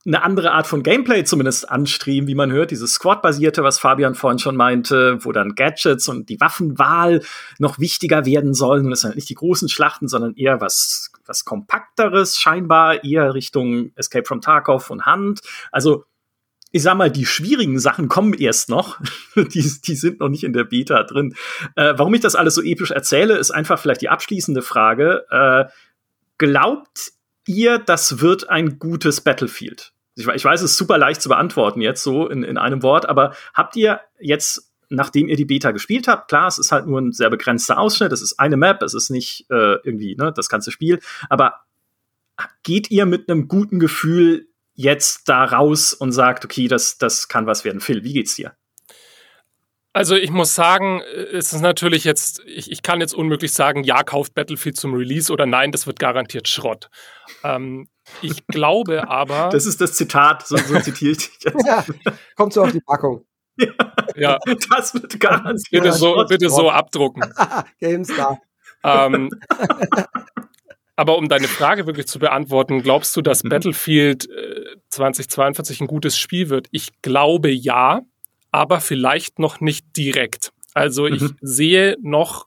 eine andere Art von Gameplay zumindest anstreben, wie man hört, dieses Squad-basierte, was Fabian vorhin schon meinte, wo dann Gadgets und die Waffenwahl noch wichtiger werden sollen. Und es sind halt nicht die großen Schlachten, sondern eher was, was kompakteres, scheinbar eher Richtung Escape from Tarkov und Hand. Also, ich sag mal, die schwierigen Sachen kommen erst noch. die, die sind noch nicht in der Beta drin. Äh, warum ich das alles so episch erzähle, ist einfach vielleicht die abschließende Frage. Äh, glaubt ihr, das wird ein gutes Battlefield? Ich, ich weiß, es ist super leicht zu beantworten jetzt so in, in einem Wort, aber habt ihr jetzt, nachdem ihr die Beta gespielt habt, klar, es ist halt nur ein sehr begrenzter Ausschnitt, es ist eine Map, es ist nicht äh, irgendwie ne, das ganze Spiel, aber geht ihr mit einem guten Gefühl jetzt da raus und sagt, okay, das, das kann was werden? Phil, wie geht's dir? Also ich muss sagen, es ist natürlich jetzt, ich, ich kann jetzt unmöglich sagen, ja, kauft Battlefield zum Release oder nein, das wird garantiert Schrott. Ähm, ich glaube aber. Das ist das Zitat, so, so zitiere ich dich jetzt. Ja, kommt so auf die Packung. Ja, ja. das wird garantiert. Bitte so, bitte so abdrucken. GameStar. Ähm, aber um deine Frage wirklich zu beantworten, glaubst du, dass mhm. Battlefield äh, 2042 ein gutes Spiel wird? Ich glaube ja aber vielleicht noch nicht direkt. Also ich mhm. sehe noch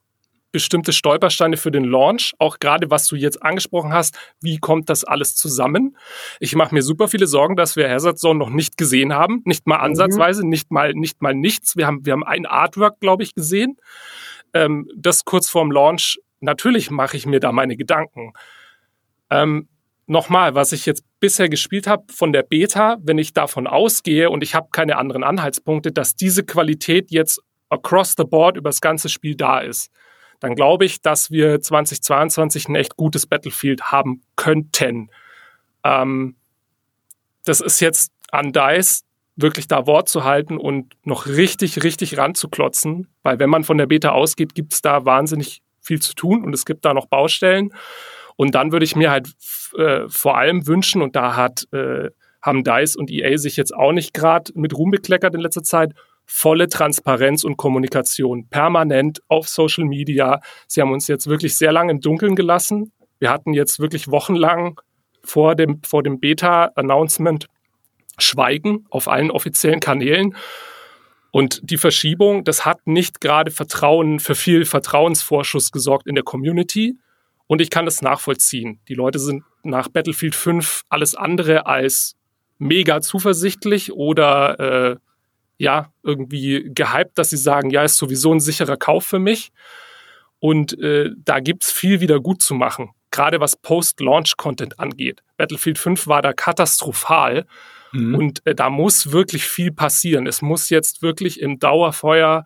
bestimmte Stolpersteine für den Launch, auch gerade was du jetzt angesprochen hast, wie kommt das alles zusammen? Ich mache mir super viele Sorgen, dass wir Hazard Zone noch nicht gesehen haben, nicht mal mhm. ansatzweise, nicht mal nicht mal nichts. Wir haben wir haben ein Artwork, glaube ich, gesehen. Ähm, das kurz vorm Launch. Natürlich mache ich mir da meine Gedanken. Ähm, nochmal, was ich jetzt bisher gespielt habe von der Beta, wenn ich davon ausgehe und ich habe keine anderen Anhaltspunkte, dass diese Qualität jetzt across the board über das ganze Spiel da ist, dann glaube ich, dass wir 2022 ein echt gutes Battlefield haben könnten. Ähm, das ist jetzt an DICE wirklich da Wort zu halten und noch richtig, richtig ranzuklotzen, weil wenn man von der Beta ausgeht, gibt es da wahnsinnig viel zu tun und es gibt da noch Baustellen. Und dann würde ich mir halt äh, vor allem wünschen, und da hat, äh, haben DICE und EA sich jetzt auch nicht gerade mit Ruhm bekleckert in letzter Zeit, volle Transparenz und Kommunikation permanent auf Social Media. Sie haben uns jetzt wirklich sehr lange im Dunkeln gelassen. Wir hatten jetzt wirklich wochenlang vor dem, vor dem Beta-Announcement Schweigen auf allen offiziellen Kanälen. Und die Verschiebung, das hat nicht gerade Vertrauen für viel Vertrauensvorschuss gesorgt in der Community. Und ich kann das nachvollziehen. Die Leute sind nach Battlefield 5 alles andere als mega zuversichtlich oder äh, ja, irgendwie gehypt, dass sie sagen, ja, ist sowieso ein sicherer Kauf für mich. Und äh, da gibt's viel wieder gut zu machen, gerade was Post-Launch-Content angeht. Battlefield 5 war da katastrophal mhm. und äh, da muss wirklich viel passieren. Es muss jetzt wirklich im Dauerfeuer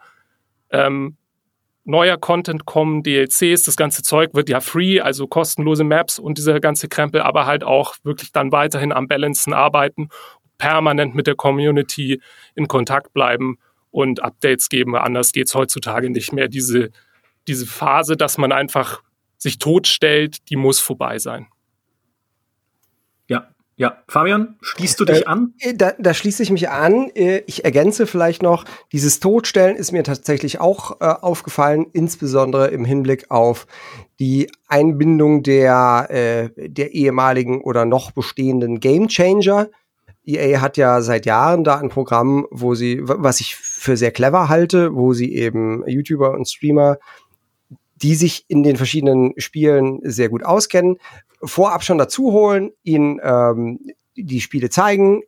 ähm, neuer Content kommen, DLCs, das ganze Zeug wird ja free, also kostenlose Maps und dieser ganze Krempel, aber halt auch wirklich dann weiterhin am Balancen arbeiten, permanent mit der Community in Kontakt bleiben und Updates geben. Anders geht's heutzutage nicht mehr. Diese, diese Phase, dass man einfach sich totstellt, die muss vorbei sein. Ja, Fabian, schließt du dich äh, an? Äh, da, da schließe ich mich an. Äh, ich ergänze vielleicht noch, dieses Todstellen ist mir tatsächlich auch äh, aufgefallen, insbesondere im Hinblick auf die Einbindung der, äh, der ehemaligen oder noch bestehenden Gamechanger. EA hat ja seit Jahren da ein Programm, wo sie, was ich für sehr clever halte, wo sie eben YouTuber und Streamer die sich in den verschiedenen Spielen sehr gut auskennen, vorab schon dazu holen, ihnen ähm, die Spiele zeigen,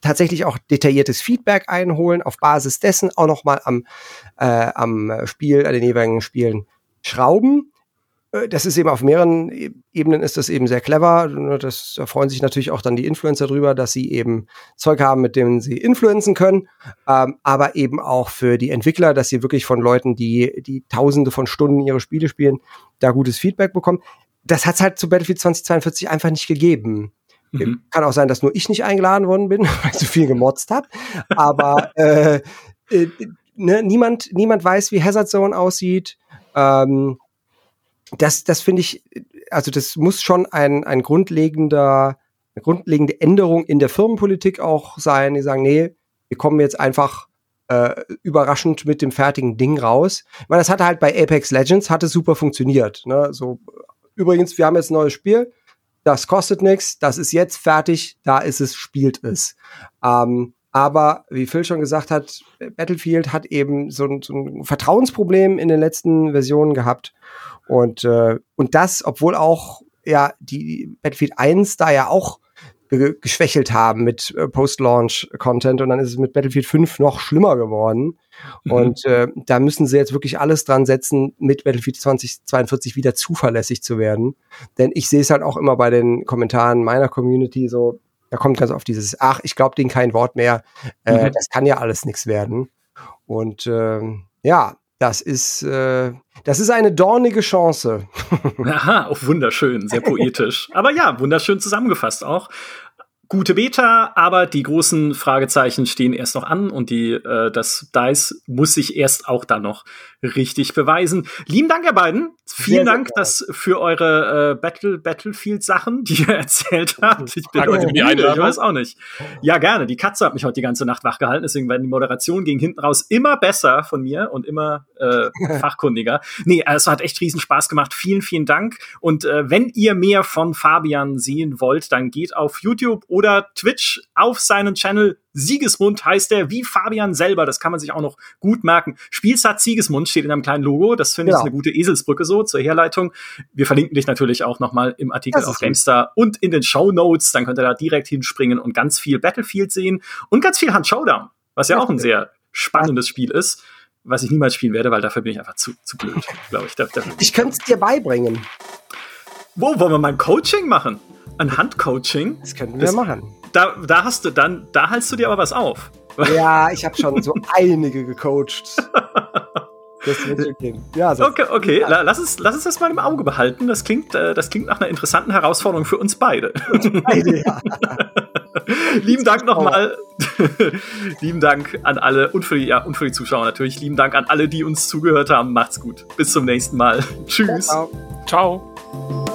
tatsächlich auch detailliertes Feedback einholen, auf Basis dessen auch noch mal am, äh, am Spiel, an den jeweiligen Spielen schrauben. Äh, das ist eben auf mehreren e-, Ebenen ist das eben sehr clever. Das, da freuen sich natürlich auch dann die Influencer drüber, dass sie eben Zeug haben, mit dem sie influenzen können. Ähm, aber eben auch für die Entwickler, dass sie wirklich von Leuten, die, die tausende von Stunden ihre Spiele spielen, da gutes Feedback bekommen das hat es halt zu Battlefield 2042 einfach nicht gegeben. Mhm. Kann auch sein, dass nur ich nicht eingeladen worden bin, weil ich so viel gemotzt habe. Aber äh, äh, ne, niemand, niemand weiß, wie Hazard Zone aussieht. Ähm, das, das finde ich, also das muss schon ein, ein grundlegender, eine grundlegende Änderung in der Firmenpolitik auch sein. Die sagen, nee, wir kommen jetzt einfach äh, überraschend mit dem fertigen Ding raus. Ich meine, das hatte halt bei Apex Legends, hatte super funktioniert. Ne? So übrigens, wir haben jetzt ein neues Spiel, das kostet nichts, das ist jetzt fertig, da ist es, spielt es. Ähm, aber wie Phil schon gesagt hat, Battlefield hat eben so ein, so ein Vertrauensproblem in den letzten Versionen gehabt. Und, äh, und das, obwohl auch ja die Battlefield 1 da ja auch geschwächelt haben mit äh, Post-Launch-Content und dann ist es mit Battlefield 5 noch schlimmer geworden. Mhm. Und äh, da müssen sie jetzt wirklich alles dran setzen, mit Battlefield 2042 wieder zuverlässig zu werden. Denn ich sehe es halt auch immer bei den Kommentaren meiner Community so, da kommt ganz oft dieses, ach, ich glaube denen kein Wort mehr, äh, mhm. das kann ja alles nichts werden. Und äh, ja, das ist, äh, das ist eine dornige Chance. Aha, auch wunderschön, sehr poetisch. Aber ja, wunderschön zusammengefasst auch gute Beta, aber die großen Fragezeichen stehen erst noch an und die äh, das Dice muss sich erst auch da noch richtig beweisen. Lieben Dank, ihr beiden. Vielen sehr, Dank sehr dass für eure äh, Battle Battlefield Sachen, die ihr erzählt habt. Ich bin heute müde, ich weiß auch nicht. Ja, gerne. Die Katze hat mich heute die ganze Nacht wach gehalten, deswegen werden die Moderation ging hinten raus immer besser von mir und immer äh, fachkundiger. Nee, es hat echt riesen Spaß gemacht. Vielen, vielen Dank. Und äh, wenn ihr mehr von Fabian sehen wollt, dann geht auf YouTube oder Twitch auf seinen Channel Siegesmund heißt er, wie Fabian selber, das kann man sich auch noch gut merken. Spielsatz Siegesmund steht in einem kleinen Logo, das finde ich genau. eine gute Eselsbrücke so zur Herleitung. Wir verlinken dich natürlich auch nochmal im Artikel auf GameStar und in den Show Notes, dann könnt ihr da direkt hinspringen und ganz viel Battlefield sehen und ganz viel Hand Showdown, was ja auch ein sehr spannendes Spiel ist was ich niemals spielen werde, weil dafür bin ich einfach zu, zu blöd, glaube ich. Da, da ich könnte es dir beibringen. Wo, wollen wir mal ein Coaching machen? Ein Handcoaching? Das könnten wir das, machen da, da hast du dann, da halst du dir aber was auf. Ja, ich habe schon so einige gecoacht. Das wird gehen. Ja, so okay, okay. Ja. Lass, es, lass es das mal im Auge behalten. Das klingt, äh, das klingt nach einer interessanten Herausforderung für uns beide. beide ja. Lieben Dank nochmal. Lieben Dank an alle und für, die, ja, und für die Zuschauer natürlich. Lieben Dank an alle, die uns zugehört haben. Macht's gut. Bis zum nächsten Mal. Tschüss. Ciao. Ciao.